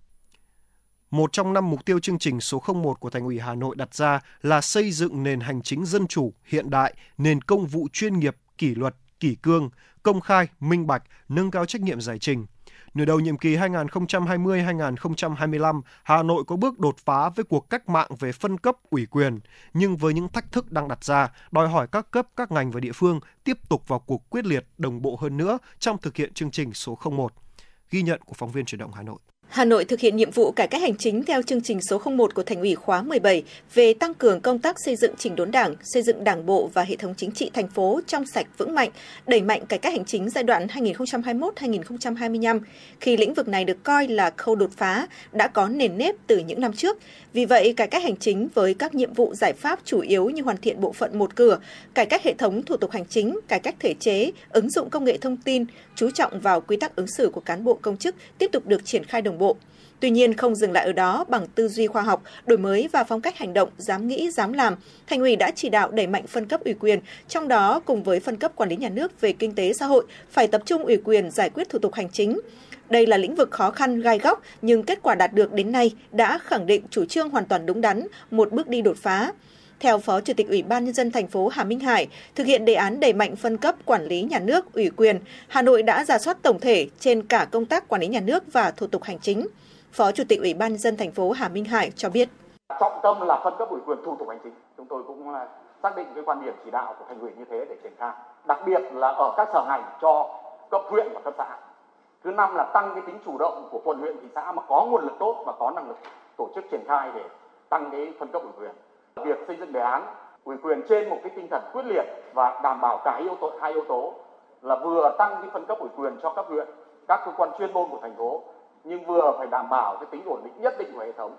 một trong năm mục tiêu chương trình số 01 của Thành ủy Hà Nội đặt ra là xây dựng nền hành chính dân chủ, hiện đại, nền công vụ chuyên nghiệp, kỷ luật, kỷ cương, công khai, minh bạch, nâng cao trách nhiệm giải trình. Nửa đầu nhiệm kỳ 2020-2025, Hà Nội có bước đột phá với cuộc cách mạng về phân cấp ủy quyền, nhưng với những thách thức đang đặt ra, đòi hỏi các cấp, các ngành và địa phương tiếp tục vào cuộc quyết liệt, đồng bộ hơn nữa trong thực hiện chương trình số 01. Ghi nhận của phóng viên chuyển động Hà Nội. Hà Nội thực hiện nhiệm vụ cải cách hành chính theo chương trình số 01 của Thành ủy khóa 17 về tăng cường công tác xây dựng chỉnh đốn Đảng, xây dựng Đảng bộ và hệ thống chính trị thành phố trong sạch vững mạnh, đẩy mạnh cải cách hành chính giai đoạn 2021-2025 khi lĩnh vực này được coi là khâu đột phá đã có nền nếp từ những năm trước. Vì vậy, cải cách hành chính với các nhiệm vụ giải pháp chủ yếu như hoàn thiện bộ phận một cửa, cải cách hệ thống thủ tục hành chính, cải cách thể chế, ứng dụng công nghệ thông tin, chú trọng vào quy tắc ứng xử của cán bộ công chức tiếp tục được triển khai đồng bộ. Tuy nhiên không dừng lại ở đó bằng tư duy khoa học, đổi mới và phong cách hành động dám nghĩ, dám làm, Thành ủy đã chỉ đạo đẩy mạnh phân cấp ủy quyền, trong đó cùng với phân cấp quản lý nhà nước về kinh tế xã hội phải tập trung ủy quyền giải quyết thủ tục hành chính. Đây là lĩnh vực khó khăn gai góc nhưng kết quả đạt được đến nay đã khẳng định chủ trương hoàn toàn đúng đắn, một bước đi đột phá. Theo Phó Chủ tịch Ủy ban nhân dân thành phố Hà Minh Hải, thực hiện đề án đẩy mạnh phân cấp quản lý nhà nước, ủy quyền, Hà Nội đã giả soát tổng thể trên cả công tác quản lý nhà nước và thủ tục hành chính. Phó Chủ tịch Ủy ban nhân dân thành phố Hà Minh Hải cho biết. Trọng tâm là phân cấp ủy quyền thủ tục hành chính. Chúng tôi cũng à, xác định cái quan điểm chỉ đạo của thành ủy như thế để triển khai. Đặc biệt là ở các sở ngành cho cấp huyện và cấp xã. Thứ năm là tăng cái tính chủ động của quận huyện thị xã mà có nguồn lực tốt và có năng lực tổ chức triển khai để tăng cái phân cấp ủy quyền. Việc xây dựng đề án ủy quyền trên một cái tinh thần quyết liệt và đảm bảo cả yếu tố hai yếu tố là vừa tăng cái phân cấp ủy quyền cho cấp huyện, các cơ quan chuyên môn của thành phố nhưng vừa phải đảm bảo cái tính ổn định nhất định của hệ thống.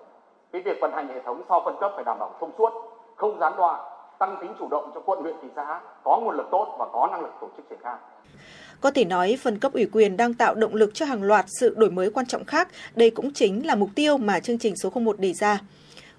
Cái việc vận hành hệ thống sau phân cấp phải đảm bảo thông suốt, không gián đoạn, tăng tính chủ động cho quận huyện thị xã có nguồn lực tốt và có năng lực tổ chức triển khai. Có thể nói, phân cấp ủy quyền đang tạo động lực cho hàng loạt sự đổi mới quan trọng khác. Đây cũng chính là mục tiêu mà chương trình số 01 đề ra.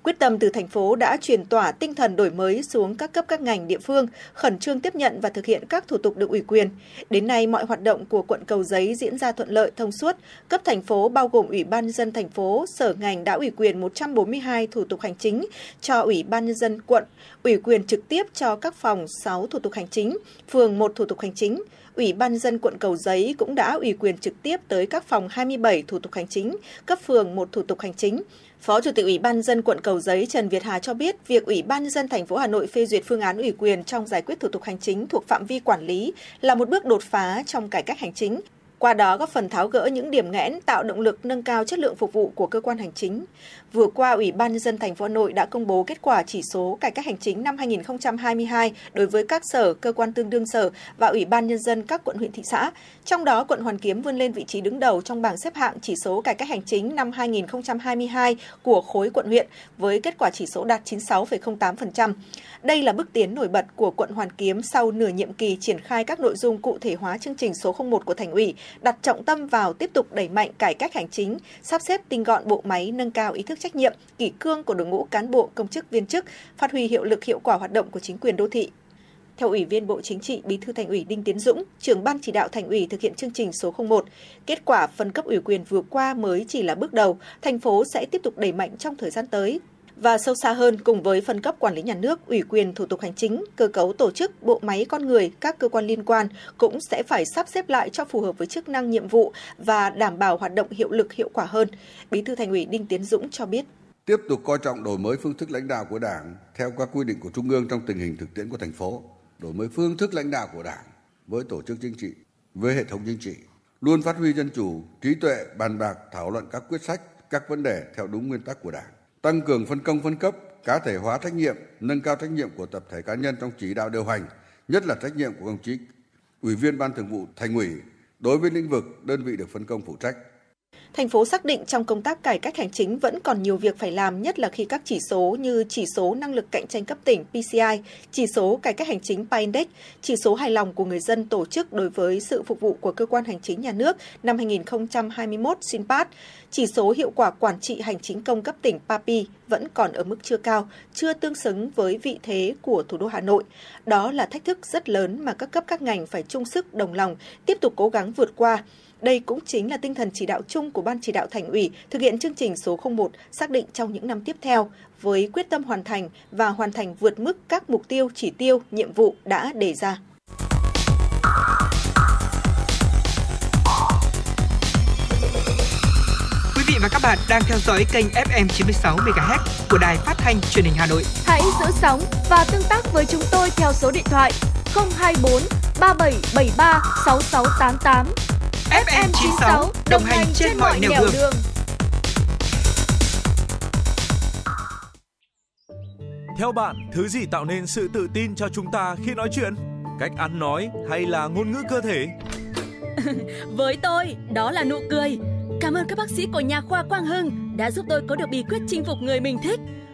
Quyết tâm từ thành phố đã truyền tỏa tinh thần đổi mới xuống các cấp các ngành địa phương, khẩn trương tiếp nhận và thực hiện các thủ tục được ủy quyền. Đến nay, mọi hoạt động của quận Cầu Giấy diễn ra thuận lợi, thông suốt. Cấp thành phố bao gồm Ủy ban nhân dân thành phố, sở ngành đã ủy quyền 142 thủ tục hành chính cho Ủy ban nhân dân quận, ủy quyền trực tiếp cho các phòng 6 thủ tục hành chính, phường 1 thủ tục hành chính. Ủy ban dân quận Cầu Giấy cũng đã ủy quyền trực tiếp tới các phòng 27 thủ tục hành chính, cấp phường một thủ tục hành chính. Phó Chủ tịch Ủy ban dân quận Cầu Giấy Trần Việt Hà cho biết, việc Ủy ban dân thành phố Hà Nội phê duyệt phương án ủy quyền trong giải quyết thủ tục hành chính thuộc phạm vi quản lý là một bước đột phá trong cải cách hành chính, qua đó góp phần tháo gỡ những điểm nghẽn, tạo động lực nâng cao chất lượng phục vụ của cơ quan hành chính. Vừa qua, Ủy ban nhân dân thành phố Hà Nội đã công bố kết quả chỉ số cải cách hành chính năm 2022 đối với các sở, cơ quan tương đương sở và Ủy ban nhân dân các quận huyện thị xã. Trong đó, quận Hoàn Kiếm vươn lên vị trí đứng đầu trong bảng xếp hạng chỉ số cải cách hành chính năm 2022 của khối quận huyện với kết quả chỉ số đạt 96,08%. Đây là bước tiến nổi bật của quận Hoàn Kiếm sau nửa nhiệm kỳ triển khai các nội dung cụ thể hóa chương trình số 01 của thành ủy, đặt trọng tâm vào tiếp tục đẩy mạnh cải cách hành chính, sắp xếp tinh gọn bộ máy, nâng cao ý thức trách nhiệm, kỷ cương của đội ngũ cán bộ, công chức viên chức, phát huy hiệu lực hiệu quả hoạt động của chính quyền đô thị. Theo Ủy viên Bộ Chính trị, Bí thư Thành ủy Đinh Tiến Dũng, trưởng ban chỉ đạo Thành ủy thực hiện chương trình số 01, kết quả phân cấp ủy quyền vừa qua mới chỉ là bước đầu, thành phố sẽ tiếp tục đẩy mạnh trong thời gian tới, và sâu xa hơn cùng với phân cấp quản lý nhà nước, ủy quyền thủ tục hành chính, cơ cấu tổ chức, bộ máy con người, các cơ quan liên quan cũng sẽ phải sắp xếp lại cho phù hợp với chức năng nhiệm vụ và đảm bảo hoạt động hiệu lực hiệu quả hơn. Bí thư Thành ủy Đinh Tiến Dũng cho biết. tiếp tục coi trọng đổi mới phương thức lãnh đạo của Đảng theo các quy định của Trung ương trong tình hình thực tiễn của thành phố, đổi mới phương thức lãnh đạo của Đảng với tổ chức chính trị, với hệ thống chính trị, luôn phát huy dân chủ, trí tuệ, bàn bạc, thảo luận các quyết sách, các vấn đề theo đúng nguyên tắc của Đảng, tăng cường phân công phân cấp, cá thể hóa trách nhiệm, nâng cao trách nhiệm của tập thể cá nhân trong chỉ đạo điều hành, nhất là trách nhiệm của đồng chí ủy viên ban thường vụ thành ủy đối với lĩnh vực đơn vị được phân công phụ trách. Thành phố xác định trong công tác cải cách hành chính vẫn còn nhiều việc phải làm, nhất là khi các chỉ số như chỉ số năng lực cạnh tranh cấp tỉnh PCI, chỉ số cải cách hành chính PINDEX, chỉ số hài lòng của người dân tổ chức đối với sự phục vụ của cơ quan hành chính nhà nước năm 2021 SINPAT, chỉ số hiệu quả quản trị hành chính công cấp tỉnh PAPI vẫn còn ở mức chưa cao, chưa tương xứng với vị thế của thủ đô Hà Nội. Đó là thách thức rất lớn mà các cấp các ngành phải chung sức đồng lòng, tiếp tục cố gắng vượt qua. Đây cũng chính là tinh thần chỉ đạo chung của Ban chỉ đạo Thành ủy thực hiện chương trình số 01 xác định trong những năm tiếp theo với quyết tâm hoàn thành và hoàn thành vượt mức các mục tiêu, chỉ tiêu, nhiệm vụ đã đề ra. Quý vị và các bạn đang theo dõi kênh FM 96 MHz của đài phát thanh truyền hình Hà Nội. Hãy giữ sóng và tương tác với chúng tôi theo số điện thoại 024 3773 6688. FM 96 đồng hành trên mọi nẻo đường. đường. Theo bạn, thứ gì tạo nên sự tự tin cho chúng ta khi nói chuyện? Cách ăn nói hay là ngôn ngữ cơ thể? Với tôi, đó là nụ cười. Cảm ơn các bác sĩ của nhà khoa Quang Hưng đã giúp tôi có được bí quyết chinh phục người mình thích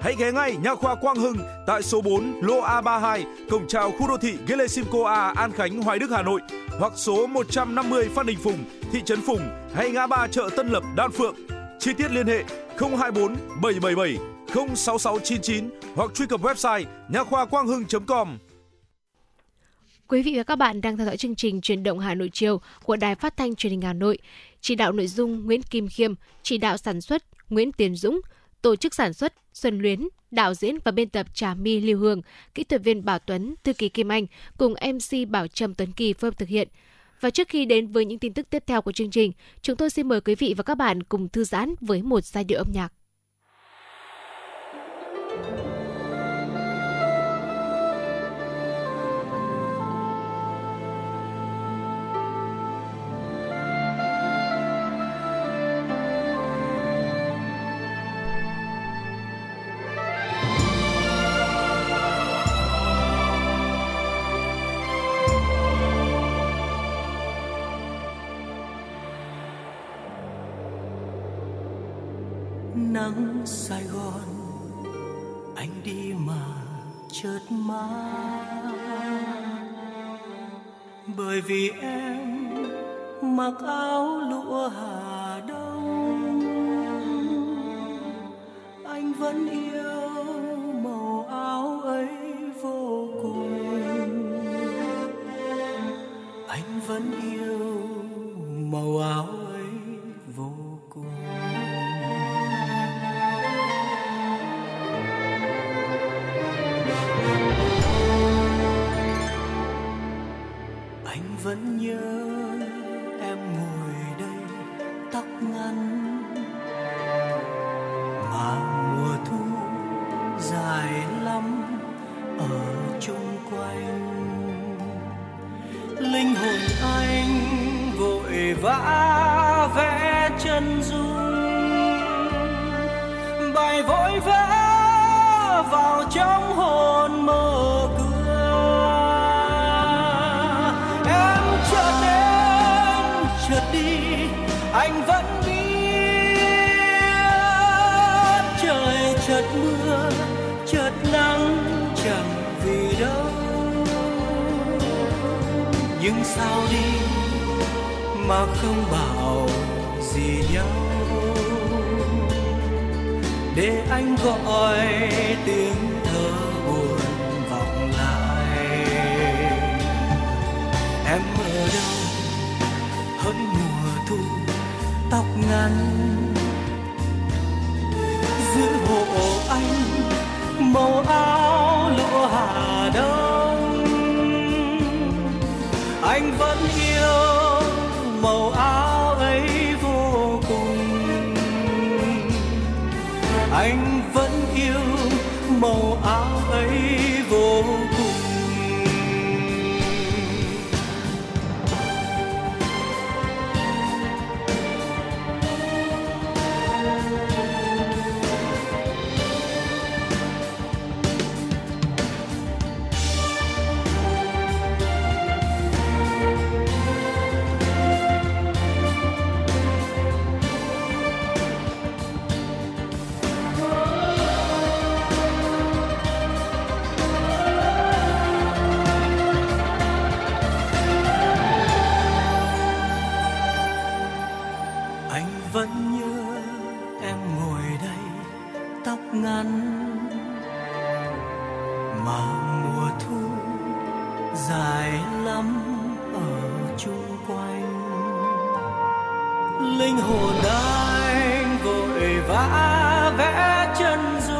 Hãy ghé ngay Nha khoa Quang Hưng tại số 4 lô A32, cổng chào khu đô thị Gelesimco A, An Khánh, Hoài Đức, Hà Nội hoặc số 150 Phan Đình Phùng, thị trấn Phùng hay ngã ba chợ Tân Lập, Đan Phượng. Chi tiết liên hệ 024 777 06699 hoặc truy cập website nha khoa quang hưng.com. Quý vị và các bạn đang theo dõi chương trình Truyền động Hà Nội chiều của Đài Phát thanh Truyền hình Hà Nội. Chỉ đạo nội dung Nguyễn Kim Khiêm, chỉ đạo sản xuất Nguyễn Tiến Dũng, tổ chức sản xuất Xuân Luyến, đạo diễn và biên tập Trà My Lưu Hương, kỹ thuật viên Bảo Tuấn, thư ký Kim Anh cùng MC Bảo Trâm Tuấn Kỳ phối hợp thực hiện. Và trước khi đến với những tin tức tiếp theo của chương trình, chúng tôi xin mời quý vị và các bạn cùng thư giãn với một giai điệu âm nhạc. Sài gòn. Anh đi mà chợt má bởi vì em mặc áo lụa hà đông. Anh vẫn yêu màu áo ấy vô cùng. Anh vẫn yêu màu áo vẫn nhớ em ngồi đây tóc ngắn. Mà mùa thu dài lắm ở chung quanh. Linh hồn anh vội vã vẽ chân dung. Bài vội vã vào trong hồn mơ nhưng sao đi mà không bảo gì nhau. Để anh gọi tiếng thơ buồn vọng lại. Em ở đâu, hỡi mùa thu tóc ngắn. Giữ hộ anh, màu áo lụa hà đông. Anh vẫn yêu tóc ngắn mà mùa thu dài lắm ở chung quanh. Linh hồn anh vội vã vẽ chân dung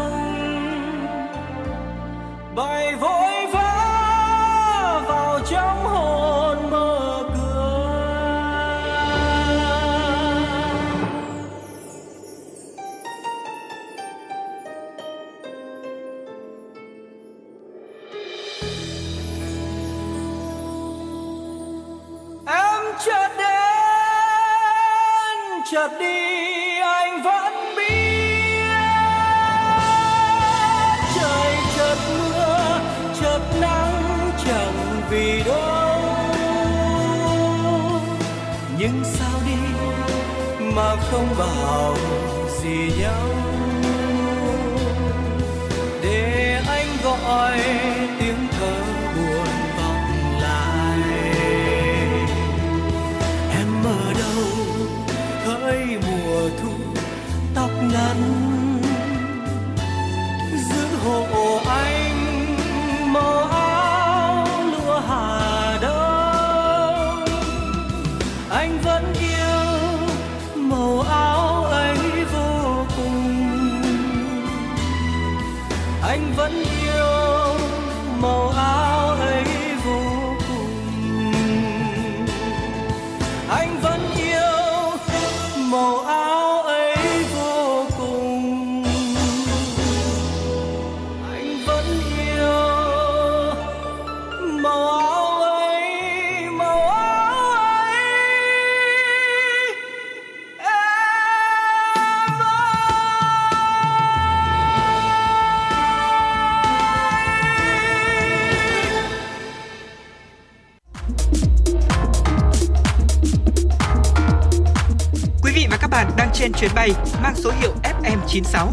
chuyến bay mang số hiệu FM96.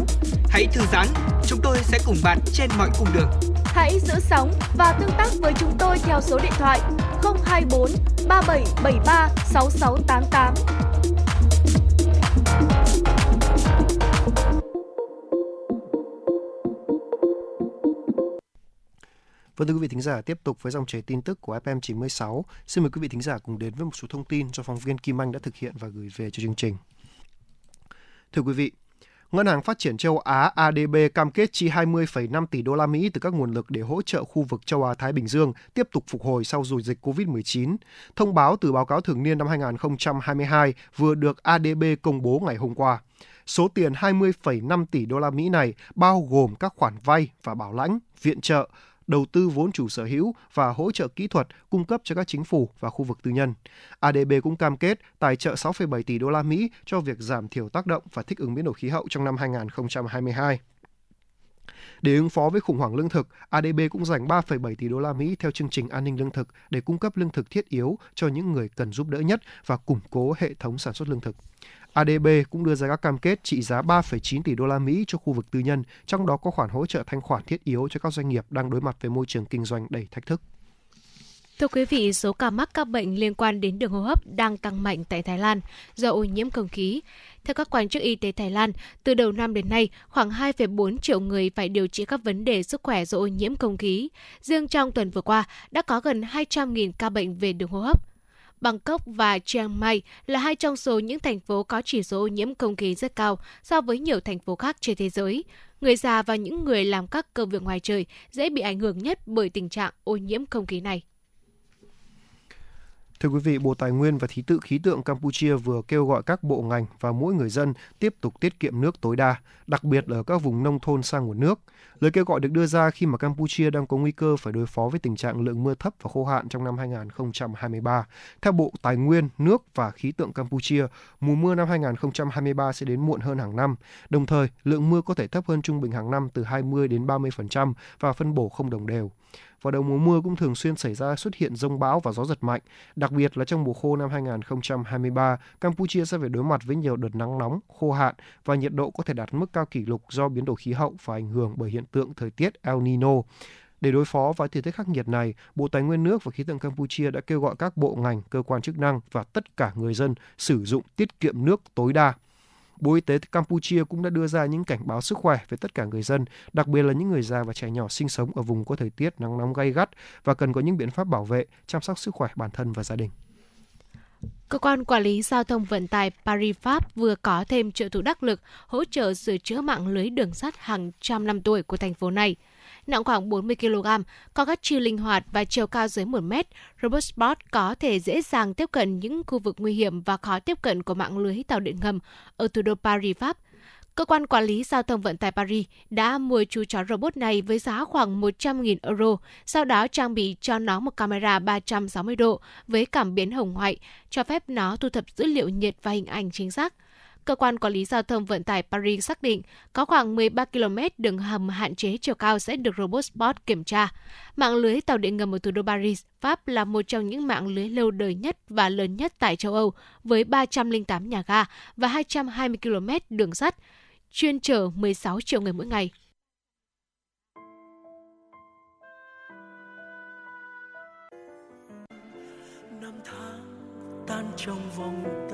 Hãy thư giãn, chúng tôi sẽ cùng bạn trên mọi cung đường. Hãy giữ sóng và tương tác với chúng tôi theo số điện thoại 024 3773 6688. Vâng thưa quý vị thính giả, tiếp tục với dòng chảy tin tức của FM 96. Xin mời quý vị thính giả cùng đến với một số thông tin do phóng viên Kim Anh đã thực hiện và gửi về cho chương trình. Thưa quý vị, Ngân hàng Phát triển châu Á ADB cam kết chi 20,5 tỷ đô la Mỹ từ các nguồn lực để hỗ trợ khu vực châu Á Thái Bình Dương tiếp tục phục hồi sau rủi dịch COVID-19. Thông báo từ báo cáo thường niên năm 2022 vừa được ADB công bố ngày hôm qua. Số tiền 20,5 tỷ đô la Mỹ này bao gồm các khoản vay và bảo lãnh, viện trợ, đầu tư vốn chủ sở hữu và hỗ trợ kỹ thuật cung cấp cho các chính phủ và khu vực tư nhân. ADB cũng cam kết tài trợ 6,7 tỷ đô la Mỹ cho việc giảm thiểu tác động và thích ứng biến đổi khí hậu trong năm 2022. Để ứng phó với khủng hoảng lương thực, ADB cũng dành 3,7 tỷ đô la Mỹ theo chương trình an ninh lương thực để cung cấp lương thực thiết yếu cho những người cần giúp đỡ nhất và củng cố hệ thống sản xuất lương thực. ADB cũng đưa ra các cam kết trị giá 3,9 tỷ đô la Mỹ cho khu vực tư nhân, trong đó có khoản hỗ trợ thanh khoản thiết yếu cho các doanh nghiệp đang đối mặt với môi trường kinh doanh đầy thách thức. Thưa quý vị, số ca mắc các bệnh liên quan đến đường hô hấp đang tăng mạnh tại Thái Lan do ô nhiễm không khí. Theo các quan chức y tế Thái Lan, từ đầu năm đến nay, khoảng 2,4 triệu người phải điều trị các vấn đề sức khỏe do ô nhiễm không khí. Riêng trong tuần vừa qua, đã có gần 200.000 ca bệnh về đường hô hấp. Bangkok và Chiang Mai là hai trong số những thành phố có chỉ số ô nhiễm không khí rất cao so với nhiều thành phố khác trên thế giới. Người già và những người làm các công việc ngoài trời dễ bị ảnh hưởng nhất bởi tình trạng ô nhiễm không khí này. Thưa quý vị, Bộ Tài nguyên và Thí tự khí tượng Campuchia vừa kêu gọi các bộ ngành và mỗi người dân tiếp tục tiết kiệm nước tối đa, đặc biệt ở các vùng nông thôn sang nguồn nước. Lời kêu gọi được đưa ra khi mà Campuchia đang có nguy cơ phải đối phó với tình trạng lượng mưa thấp và khô hạn trong năm 2023. Theo Bộ Tài nguyên, Nước và Khí tượng Campuchia, mùa mưa năm 2023 sẽ đến muộn hơn hàng năm. Đồng thời, lượng mưa có thể thấp hơn trung bình hàng năm từ 20 đến 30% và phân bổ không đồng đều. Vào đầu mùa mưa cũng thường xuyên xảy ra xuất hiện rông bão và gió giật mạnh. Đặc biệt là trong mùa khô năm 2023, Campuchia sẽ phải đối mặt với nhiều đợt nắng nóng, khô hạn và nhiệt độ có thể đạt mức cao kỷ lục do biến đổi khí hậu và ảnh hưởng bởi hiện tượng thời tiết El Nino. Để đối phó với thời tiết khắc nghiệt này, Bộ Tài nguyên nước và Khí tượng Campuchia đã kêu gọi các bộ ngành, cơ quan chức năng và tất cả người dân sử dụng tiết kiệm nước tối đa. Bộ Y tế Campuchia cũng đã đưa ra những cảnh báo sức khỏe với tất cả người dân, đặc biệt là những người già và trẻ nhỏ sinh sống ở vùng có thời tiết nắng nóng gay gắt và cần có những biện pháp bảo vệ, chăm sóc sức khỏe bản thân và gia đình. Cơ quan quản lý giao thông vận tải Paris Pháp vừa có thêm trợ thủ đắc lực hỗ trợ sửa chữa mạng lưới đường sắt hàng trăm năm tuổi của thành phố này – nặng khoảng 40 kg, có các chi linh hoạt và chiều cao dưới 1 mét. Robot Spot có thể dễ dàng tiếp cận những khu vực nguy hiểm và khó tiếp cận của mạng lưới tàu điện ngầm ở thủ đô Paris, Pháp. Cơ quan quản lý giao thông vận tải Paris đã mua chú chó robot này với giá khoảng 100.000 euro, sau đó trang bị cho nó một camera 360 độ với cảm biến hồng ngoại, cho phép nó thu thập dữ liệu nhiệt và hình ảnh chính xác cơ quan quản lý giao thông vận tải Paris xác định có khoảng 13 km đường hầm hạn chế chiều cao sẽ được robot Spot kiểm tra. Mạng lưới tàu điện ngầm ở thủ đô Paris, Pháp là một trong những mạng lưới lâu đời nhất và lớn nhất tại châu Âu với 308 nhà ga và 220 km đường sắt, chuyên chở 16 triệu người mỗi ngày. năm tháng tan trong vòng tay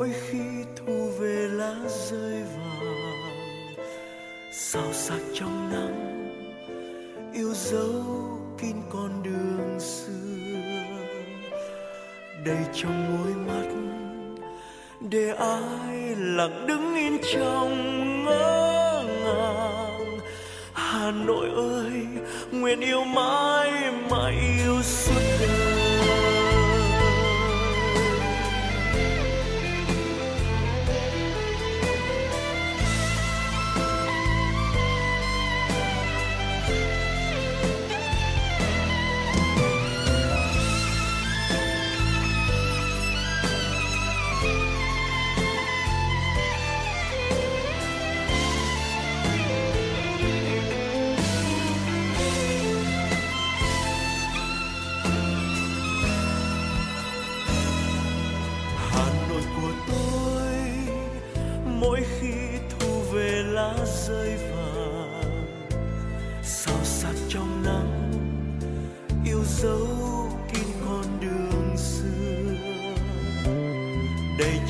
Mỗi khi thu về lá rơi vàng sao sắc trong nắng, yêu dấu kín con đường xưa. Đầy trong môi mắt, để ai lặng đứng yên trong ngỡ ngàng. Hà nội ơi, nguyện yêu mãi mãi yêu suốt đời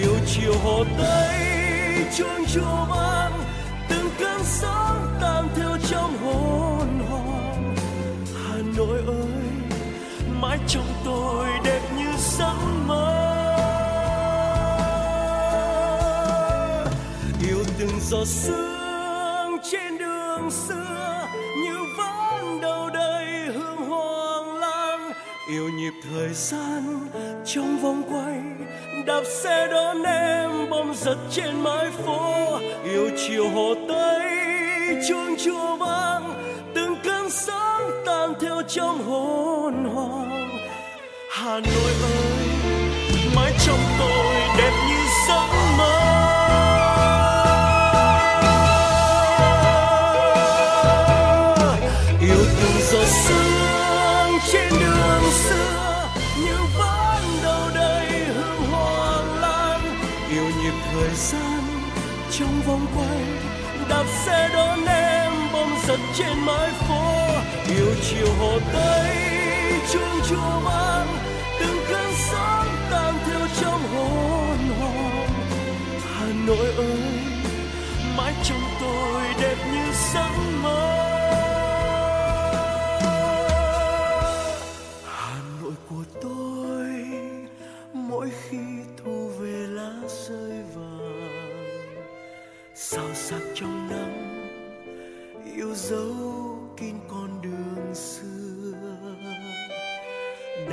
điều chiều hồ tây, chuông chùa vang, từng cơn sóng tan theo trong hồn hồn hà nội ơi, mãi trong tôi đẹp như giấc mơ. Yêu từng giọt sương nhịp thời gian trong vòng quay, đạp xe đón em bom giật trên mái phố, yêu chiều hồ tây, chuông chùa vang, từng cơn sóng tan theo trong hồn hoàng hà nội ơi mãi trong tôi đẹp như giấc mơ. Vòng quay đạp xe đón em, bom giật trên mái phố. Yêu chiều hồ tây chuông chùa vang, từng cơn sóng tan theo trong hồn hồn hà nội ơi, mãi trong tôi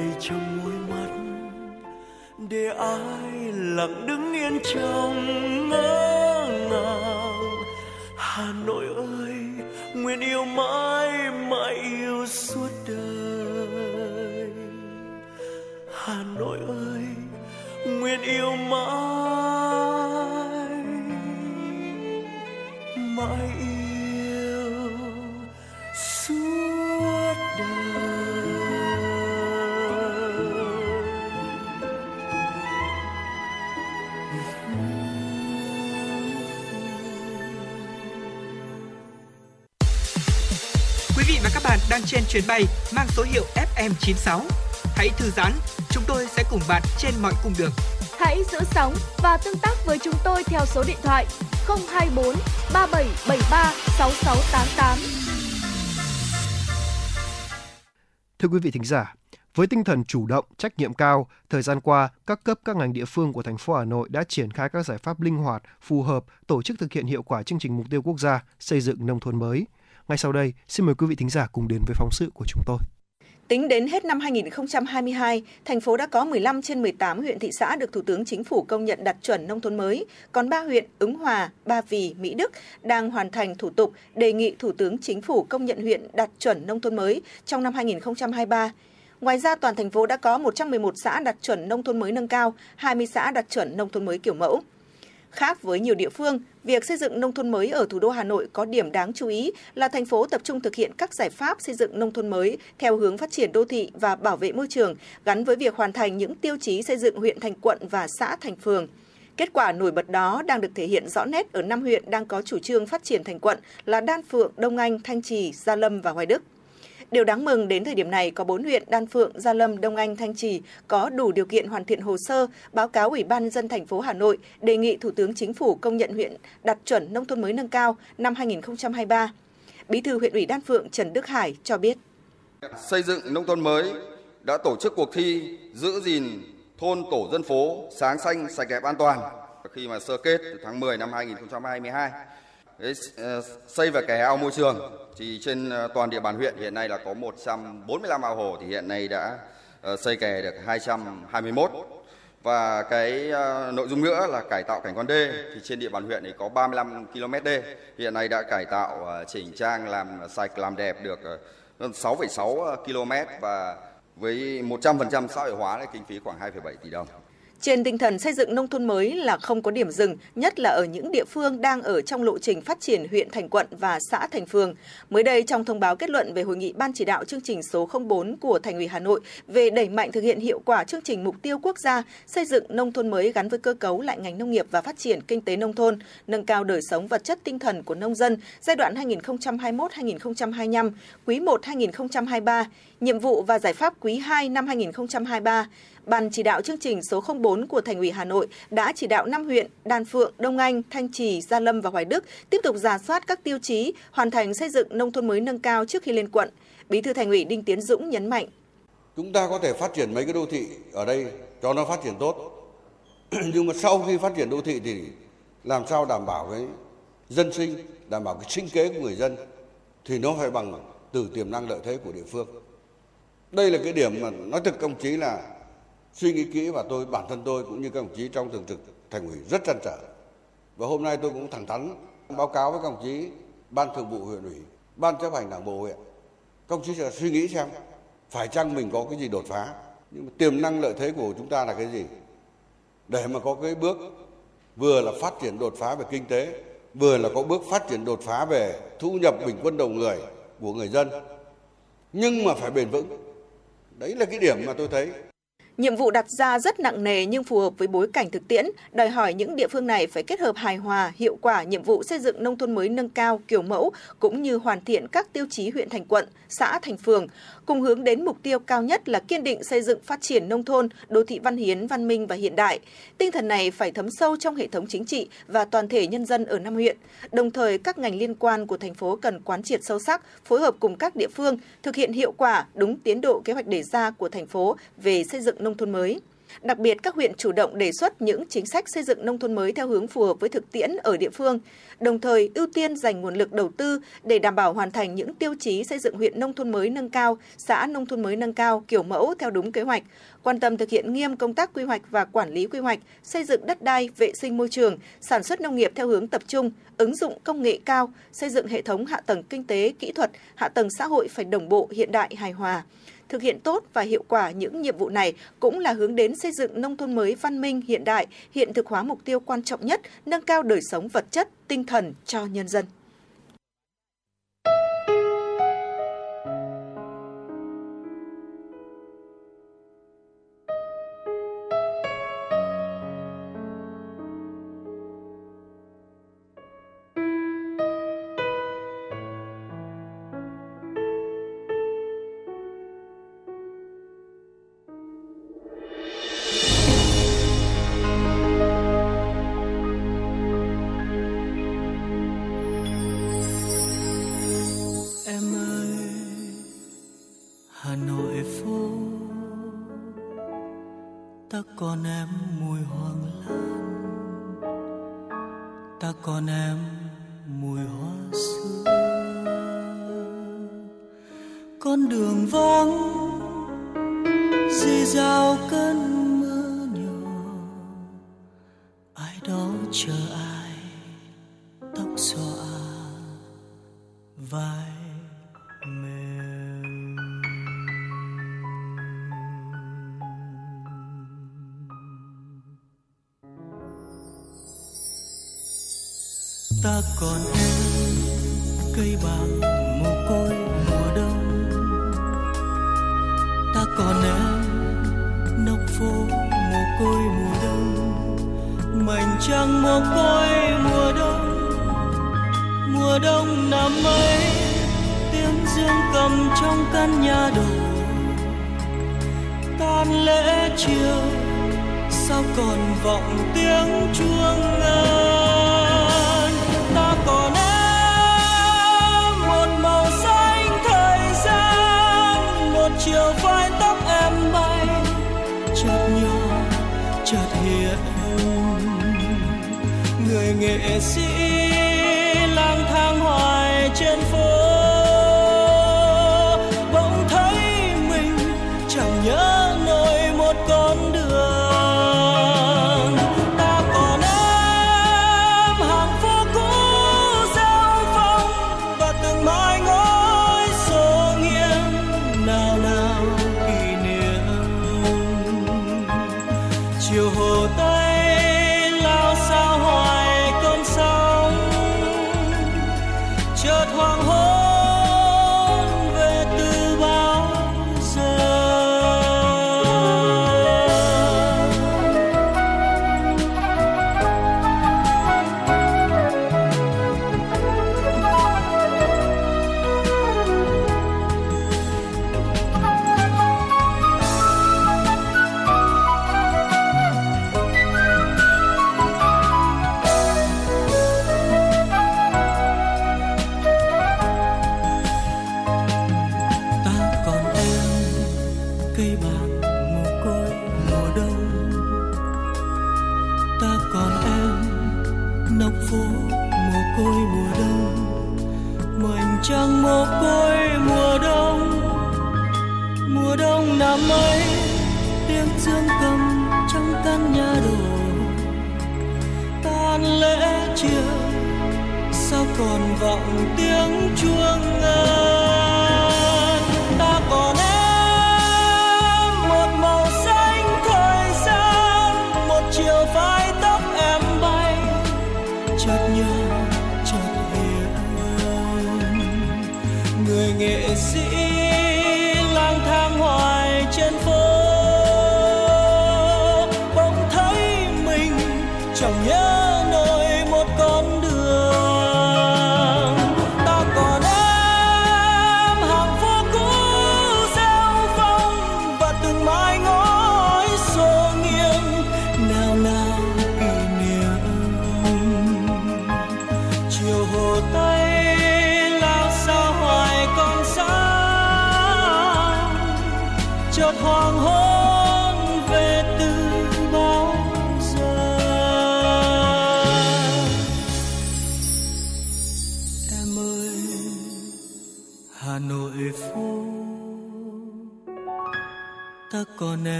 đầy trong môi mắt, để ai lặng đứng yên trong ngỡ ngàng. Hà Nội ơi, nguyện yêu mãi mãi yêu suốt đời. Hà Nội ơi, nguyện yêu mãi. Chuyến bay mang số hiệu FM96. Hãy thư giãn, chúng tôi sẽ cùng bạn trên mọi cung đường. Hãy giữ sóng và tương tác với chúng tôi theo số điện thoại 024 3773 6688. Thưa quý vị thính giả, với tinh thần chủ động, trách nhiệm cao, thời gian qua, các cấp các ngành địa phương của thành phố Hà Nội đã triển khai các giải pháp linh hoạt, phù hợp, tổ chức thực hiện hiệu quả chương trình mục tiêu quốc gia xây dựng nông thôn mới. Ngay sau đây, xin mời quý vị thính giả cùng đến với phóng sự của chúng tôi. Tính đến hết năm 2022, thành phố đã có 15 trên 18 huyện thị xã được Thủ tướng Chính phủ công nhận đạt chuẩn nông thôn mới, còn 3 huyện Ứng Hòa, Ba Vì, Mỹ Đức đang hoàn thành thủ tục đề nghị Thủ tướng Chính phủ công nhận huyện đạt chuẩn nông thôn mới trong năm 2023. Ngoài ra, toàn thành phố đã có 111 xã đạt chuẩn nông thôn mới nâng cao, 20 xã đạt chuẩn nông thôn mới kiểu mẫu. Khác với nhiều địa phương, việc xây dựng nông thôn mới ở thủ đô Hà Nội có điểm đáng chú ý là thành phố tập trung thực hiện các giải pháp xây dựng nông thôn mới theo hướng phát triển đô thị và bảo vệ môi trường, gắn với việc hoàn thành những tiêu chí xây dựng huyện thành quận và xã thành phường. Kết quả nổi bật đó đang được thể hiện rõ nét ở năm huyện đang có chủ trương phát triển thành quận là Đan Phượng, Đông Anh, Thanh Trì, Gia Lâm và Hoài Đức. Điều đáng mừng đến thời điểm này có 4 huyện Đan Phượng, Gia Lâm, Đông Anh, Thanh Trì có đủ điều kiện hoàn thiện hồ sơ, báo cáo Ủy ban nhân dân thành phố Hà Nội đề nghị Thủ tướng Chính phủ công nhận huyện đạt chuẩn nông thôn mới nâng cao năm 2023. Bí thư huyện ủy Đan Phượng Trần Đức Hải cho biết. Xây dựng nông thôn mới đã tổ chức cuộc thi giữ gìn thôn tổ dân phố sáng xanh sạch đẹp an toàn khi mà sơ kết từ tháng 10 năm 2022. Ờ, xây và kè ao môi trường thì trên ờ, toàn địa bàn huyện hiện nay là có 145 ao hồ thì hiện nay đã ờ, xây kè được 221 Và cái nội dung nữa là cải tạo cảnh quan đê thì trên địa bàn huyện thì có 35 km đê. Hiện nay đã cải tạo chỉnh trang làm sạch làm đẹp được hơn 6,6 km và với 100% xã hội hóa thì kinh phí khoảng 2,7 tỷ đồng. Trên tinh thần xây dựng nông thôn mới là không có điểm dừng, nhất là ở những địa phương đang ở trong lộ trình phát triển huyện thành quận và xã thành phường. Mới đây trong thông báo kết luận về hội nghị ban chỉ đạo chương trình số 04 của Thành ủy Hà Nội về đẩy mạnh thực hiện hiệu quả chương trình mục tiêu quốc gia xây dựng nông thôn mới gắn với cơ cấu lại ngành nông nghiệp và phát triển kinh tế nông thôn, nâng cao đời sống vật chất tinh thần của nông dân giai đoạn 2021-2025, quý 1 2023, nhiệm vụ và giải pháp quý 2 năm 2023 Ban chỉ đạo chương trình số 04 của Thành ủy Hà Nội đã chỉ đạo 5 huyện Đan Phượng, Đông Anh, Thanh Trì, Gia Lâm và Hoài Đức tiếp tục giả soát các tiêu chí, hoàn thành xây dựng nông thôn mới nâng cao trước khi lên quận. Bí thư Thành ủy Đinh Tiến Dũng nhấn mạnh. Chúng ta có thể phát triển mấy cái đô thị ở đây cho nó phát triển tốt. Nhưng mà sau khi phát triển đô thị thì làm sao đảm bảo cái dân sinh, đảm bảo cái sinh kế của người dân thì nó phải bằng từ tiềm năng lợi thế của địa phương. Đây là cái điểm mà nói thực công chí là suy nghĩ kỹ và tôi, bản thân tôi cũng như các đồng chí trong thường trực thành ủy rất trăn trở. Và hôm nay tôi cũng thẳng thắn báo cáo với các đồng chí, ban thường vụ huyện ủy, ban chấp hành đảng bộ huyện. Các đồng chí sẽ suy nghĩ xem, phải chăng mình có cái gì đột phá? Nhưng mà tiềm năng lợi thế của chúng ta là cái gì? Để mà có cái bước, vừa là phát triển đột phá về kinh tế, vừa là có bước phát triển đột phá về thu nhập bình quân đầu người của người dân. Nhưng mà phải bền vững. Đấy là cái điểm mà tôi thấy. Nhiệm vụ đặt ra rất nặng nề nhưng phù hợp với bối cảnh thực tiễn, đòi hỏi những địa phương này phải kết hợp hài hòa, hiệu quả nhiệm vụ xây dựng nông thôn mới nâng cao, kiểu mẫu, cũng như hoàn thiện các tiêu chí huyện thành quận, xã thành phường, cùng hướng đến mục tiêu cao nhất là kiên định xây dựng phát triển nông thôn, đô thị văn hiến, văn minh và hiện đại. Tinh thần này phải thấm sâu trong hệ thống chính trị và toàn thể nhân dân ở năm huyện. Đồng thời, các ngành liên quan của thành phố cần quán triệt sâu sắc, phối hợp cùng các địa phương, thực hiện hiệu quả đúng tiến độ kế hoạch đề ra của thành phố về xây dựng nông nông thôn mới. Đặc biệt, các huyện chủ động đề xuất những chính sách xây dựng nông thôn mới theo hướng phù hợp với thực tiễn ở địa phương, đồng thời ưu tiên dành nguồn lực đầu tư để đảm bảo hoàn thành những tiêu chí xây dựng huyện nông thôn mới nâng cao, xã nông thôn mới nâng cao kiểu mẫu theo đúng kế hoạch, quan tâm thực hiện nghiêm công tác quy hoạch và quản lý quy hoạch, xây dựng đất đai, vệ sinh môi trường, sản xuất nông nghiệp theo hướng tập trung, ứng dụng công nghệ cao, xây dựng hệ thống hạ tầng kinh tế, kỹ thuật, hạ tầng xã hội phải đồng bộ, hiện đại, hài hòa thực hiện tốt và hiệu quả những nhiệm vụ này cũng là hướng đến xây dựng nông thôn mới văn minh hiện đại, hiện thực hóa mục tiêu quan trọng nhất, nâng cao đời sống vật chất, tinh thần cho nhân dân.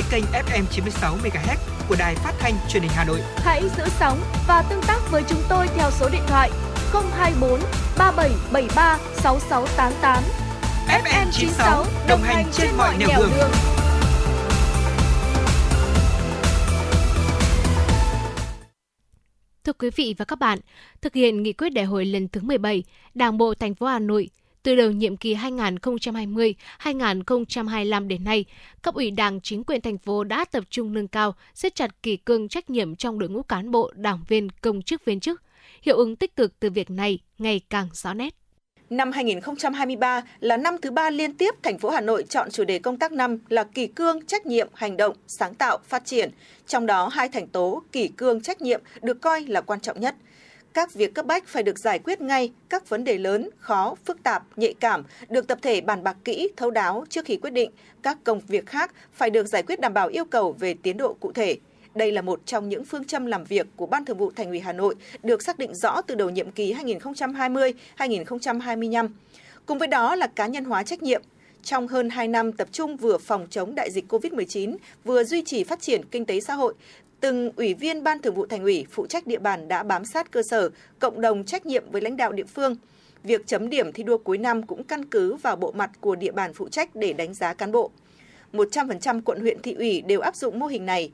Dõi kênh FM 96 MHz của đài phát thanh truyền hình Hà Nội. Hãy giữ sóng và tương tác với chúng tôi theo số điện thoại 024 3773 6688. FM 96 đồng hành trên mọi nẻo đường. Thưa quý vị và các bạn, thực hiện nghị quyết đại hội lần thứ 17, Đảng bộ thành phố Hà Nội từ đầu nhiệm kỳ 2020-2025 đến nay, cấp ủy Đảng chính quyền thành phố đã tập trung nâng cao, siết chặt kỷ cương trách nhiệm trong đội ngũ cán bộ, đảng viên, công chức viên chức. Hiệu ứng tích cực từ việc này ngày càng rõ nét. Năm 2023 là năm thứ ba liên tiếp thành phố Hà Nội chọn chủ đề công tác năm là kỳ cương, trách nhiệm, hành động, sáng tạo, phát triển. Trong đó hai thành tố kỳ cương, trách nhiệm được coi là quan trọng nhất. Các việc cấp bách phải được giải quyết ngay, các vấn đề lớn, khó, phức tạp, nhạy cảm được tập thể bàn bạc kỹ, thấu đáo trước khi quyết định. Các công việc khác phải được giải quyết đảm bảo yêu cầu về tiến độ cụ thể. Đây là một trong những phương châm làm việc của Ban Thường vụ Thành ủy Hà Nội được xác định rõ từ đầu nhiệm kỳ 2020-2025. Cùng với đó là cá nhân hóa trách nhiệm. Trong hơn 2 năm tập trung vừa phòng chống đại dịch COVID-19, vừa duy trì phát triển kinh tế xã hội, từng ủy viên Ban Thường vụ Thành ủy phụ trách địa bàn đã bám sát cơ sở, cộng đồng trách nhiệm với lãnh đạo địa phương. Việc chấm điểm thi đua cuối năm cũng căn cứ vào bộ mặt của địa bàn phụ trách để đánh giá cán bộ. 100% quận huyện thị ủy đều áp dụng mô hình này.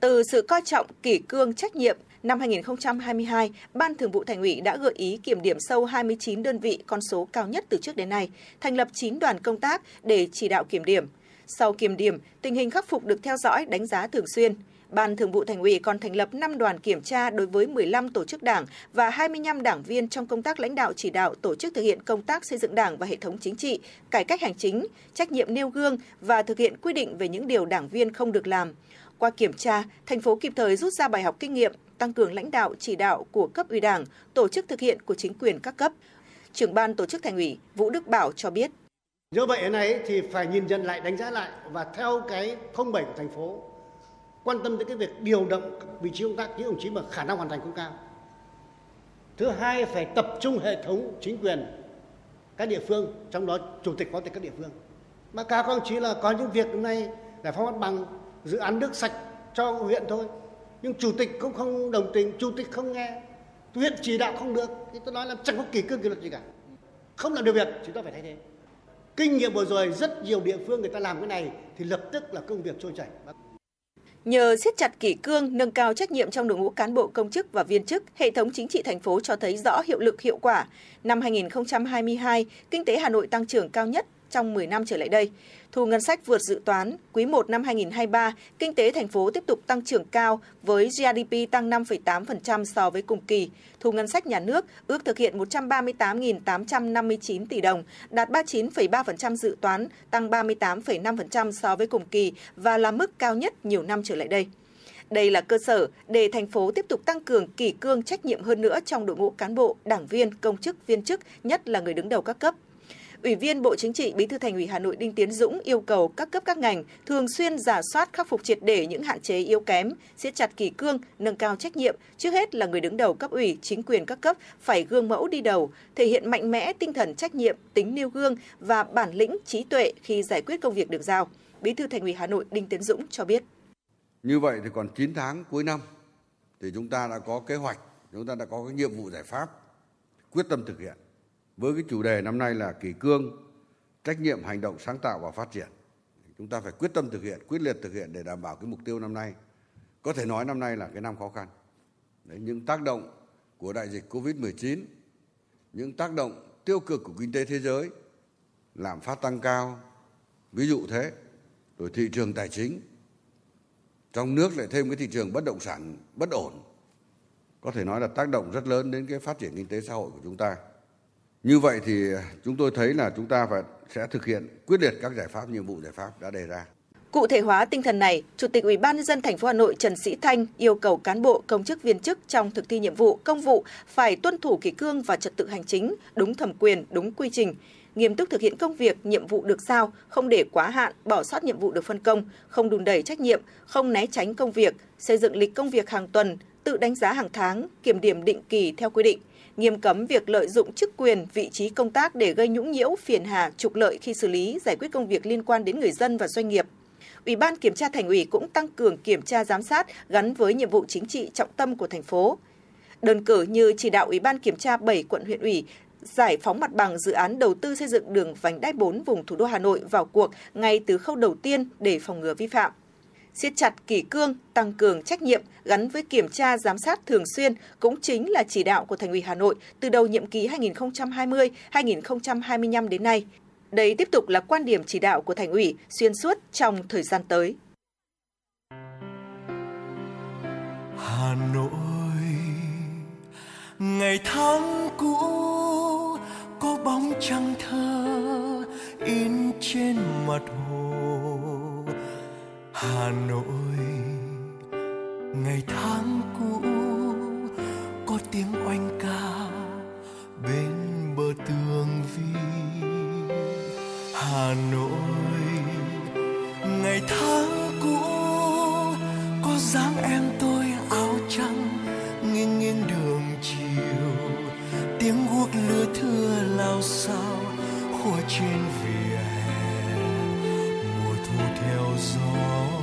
Từ sự coi trọng kỷ cương trách nhiệm, năm 2022, Ban Thường vụ Thành ủy đã gợi ý kiểm điểm sâu 29 đơn vị con số cao nhất từ trước đến nay, thành lập 9 đoàn công tác để chỉ đạo kiểm điểm. Sau kiểm điểm, tình hình khắc phục được theo dõi, đánh giá thường xuyên. Ban Thường vụ Thành ủy còn thành lập 5 đoàn kiểm tra đối với 15 tổ chức đảng và 25 đảng viên trong công tác lãnh đạo chỉ đạo tổ chức thực hiện công tác xây dựng đảng và hệ thống chính trị, cải cách hành chính, trách nhiệm nêu gương và thực hiện quy định về những điều đảng viên không được làm. Qua kiểm tra, thành phố kịp thời rút ra bài học kinh nghiệm, tăng cường lãnh đạo chỉ đạo của cấp ủy Đảng, tổ chức thực hiện của chính quyền các cấp. Trưởng ban tổ chức Thành ủy Vũ Đức Bảo cho biết. Do vậy này thì phải nhìn nhận lại, đánh giá lại và theo cái thông bảy của thành phố quan tâm tới cái việc điều động vị trí công tác những đồng chí mà khả năng hoàn thành không cao. Thứ hai phải tập trung hệ thống chính quyền các địa phương, trong đó chủ tịch phó tịch các địa phương. Mà cả các đồng chí là có những việc hôm nay giải phóng mặt bằng dự án nước sạch cho huyện thôi nhưng chủ tịch cũng không đồng tình chủ tịch không nghe huyện chỉ đạo không được thì tôi nói là chẳng có kỳ cương kỷ luật gì cả không làm được việc chúng ta phải thay thế kinh nghiệm vừa rồi rất nhiều địa phương người ta làm cái này thì lập tức là công việc trôi chảy Nhờ siết chặt kỷ cương, nâng cao trách nhiệm trong đội ngũ cán bộ công chức và viên chức, hệ thống chính trị thành phố cho thấy rõ hiệu lực hiệu quả. Năm 2022, kinh tế Hà Nội tăng trưởng cao nhất trong 10 năm trở lại đây. Thu ngân sách vượt dự toán, quý 1 năm 2023, kinh tế thành phố tiếp tục tăng trưởng cao với GDP tăng 5,8% so với cùng kỳ. Thu ngân sách nhà nước ước thực hiện 138.859 tỷ đồng, đạt 39,3% dự toán, tăng 38,5% so với cùng kỳ và là mức cao nhất nhiều năm trở lại đây. Đây là cơ sở để thành phố tiếp tục tăng cường kỷ cương trách nhiệm hơn nữa trong đội ngũ cán bộ, đảng viên, công chức, viên chức, nhất là người đứng đầu các cấp. Ủy viên Bộ Chính trị, Bí thư Thành ủy Hà Nội Đinh Tiến Dũng yêu cầu các cấp các ngành thường xuyên giả soát khắc phục triệt để những hạn chế yếu kém, siết chặt kỷ cương, nâng cao trách nhiệm, trước hết là người đứng đầu cấp ủy, chính quyền các cấp phải gương mẫu đi đầu, thể hiện mạnh mẽ tinh thần trách nhiệm, tính nêu gương và bản lĩnh trí tuệ khi giải quyết công việc được giao. Bí thư Thành ủy Hà Nội Đinh Tiến Dũng cho biết. Như vậy thì còn 9 tháng cuối năm thì chúng ta đã có kế hoạch, chúng ta đã có cái nhiệm vụ giải pháp quyết tâm thực hiện với cái chủ đề năm nay là kỳ cương, trách nhiệm, hành động, sáng tạo và phát triển. Chúng ta phải quyết tâm thực hiện, quyết liệt thực hiện để đảm bảo cái mục tiêu năm nay. Có thể nói năm nay là cái năm khó khăn. Đấy, những tác động của đại dịch Covid-19, những tác động tiêu cực của kinh tế thế giới, lạm phát tăng cao, ví dụ thế, rồi thị trường tài chính, trong nước lại thêm cái thị trường bất động sản bất ổn, có thể nói là tác động rất lớn đến cái phát triển kinh tế xã hội của chúng ta. Như vậy thì chúng tôi thấy là chúng ta phải sẽ thực hiện quyết liệt các giải pháp nhiệm vụ giải pháp đã đề ra. Cụ thể hóa tinh thần này, Chủ tịch Ủy ban nhân dân thành phố Hà Nội Trần Sĩ Thanh yêu cầu cán bộ, công chức viên chức trong thực thi nhiệm vụ, công vụ phải tuân thủ kỷ cương và trật tự hành chính, đúng thẩm quyền, đúng quy trình, nghiêm túc thực hiện công việc, nhiệm vụ được giao, không để quá hạn, bỏ sót nhiệm vụ được phân công, không đùn đẩy trách nhiệm, không né tránh công việc, xây dựng lịch công việc hàng tuần, tự đánh giá hàng tháng, kiểm điểm định kỳ theo quy định nghiêm cấm việc lợi dụng chức quyền, vị trí công tác để gây nhũng nhiễu, phiền hà, trục lợi khi xử lý, giải quyết công việc liên quan đến người dân và doanh nghiệp. Ủy ban Kiểm tra Thành ủy cũng tăng cường kiểm tra giám sát gắn với nhiệm vụ chính trị trọng tâm của thành phố. Đơn cử như chỉ đạo Ủy ban Kiểm tra 7 quận huyện ủy giải phóng mặt bằng dự án đầu tư xây dựng đường vành đai 4 vùng thủ đô Hà Nội vào cuộc ngay từ khâu đầu tiên để phòng ngừa vi phạm siết chặt kỷ cương, tăng cường trách nhiệm gắn với kiểm tra giám sát thường xuyên cũng chính là chỉ đạo của Thành ủy Hà Nội từ đầu nhiệm kỳ 2020-2025 đến nay. Đây tiếp tục là quan điểm chỉ đạo của Thành ủy xuyên suốt trong thời gian tới. Hà Nội ngày tháng cũ có bóng trăng thơ in trên mặt hồ Hà Nội. Ngày tháng cũ, có tiếng oanh ca bên bờ tường vi. Hà Nội, ngày tháng cũ, có dáng em tôi áo trắng nghiêng nghiêng đường chiều. Tiếng guốc lưa thưa lao sao khua trên vỉa thu theo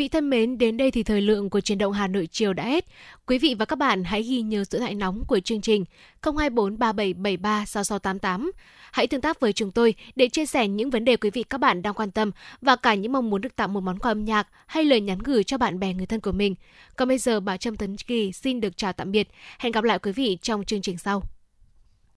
vị thân mến, đến đây thì thời lượng của truyền động Hà Nội chiều đã hết. Quý vị và các bạn hãy ghi nhớ số thoại nóng của chương trình 024 3773 6688. Hãy tương tác với chúng tôi để chia sẻ những vấn đề quý vị các bạn đang quan tâm và cả những mong muốn được tặng một món quà âm nhạc hay lời nhắn gửi cho bạn bè người thân của mình. Còn bây giờ bà Trâm Tấn Kỳ xin được chào tạm biệt. Hẹn gặp lại quý vị trong chương trình sau.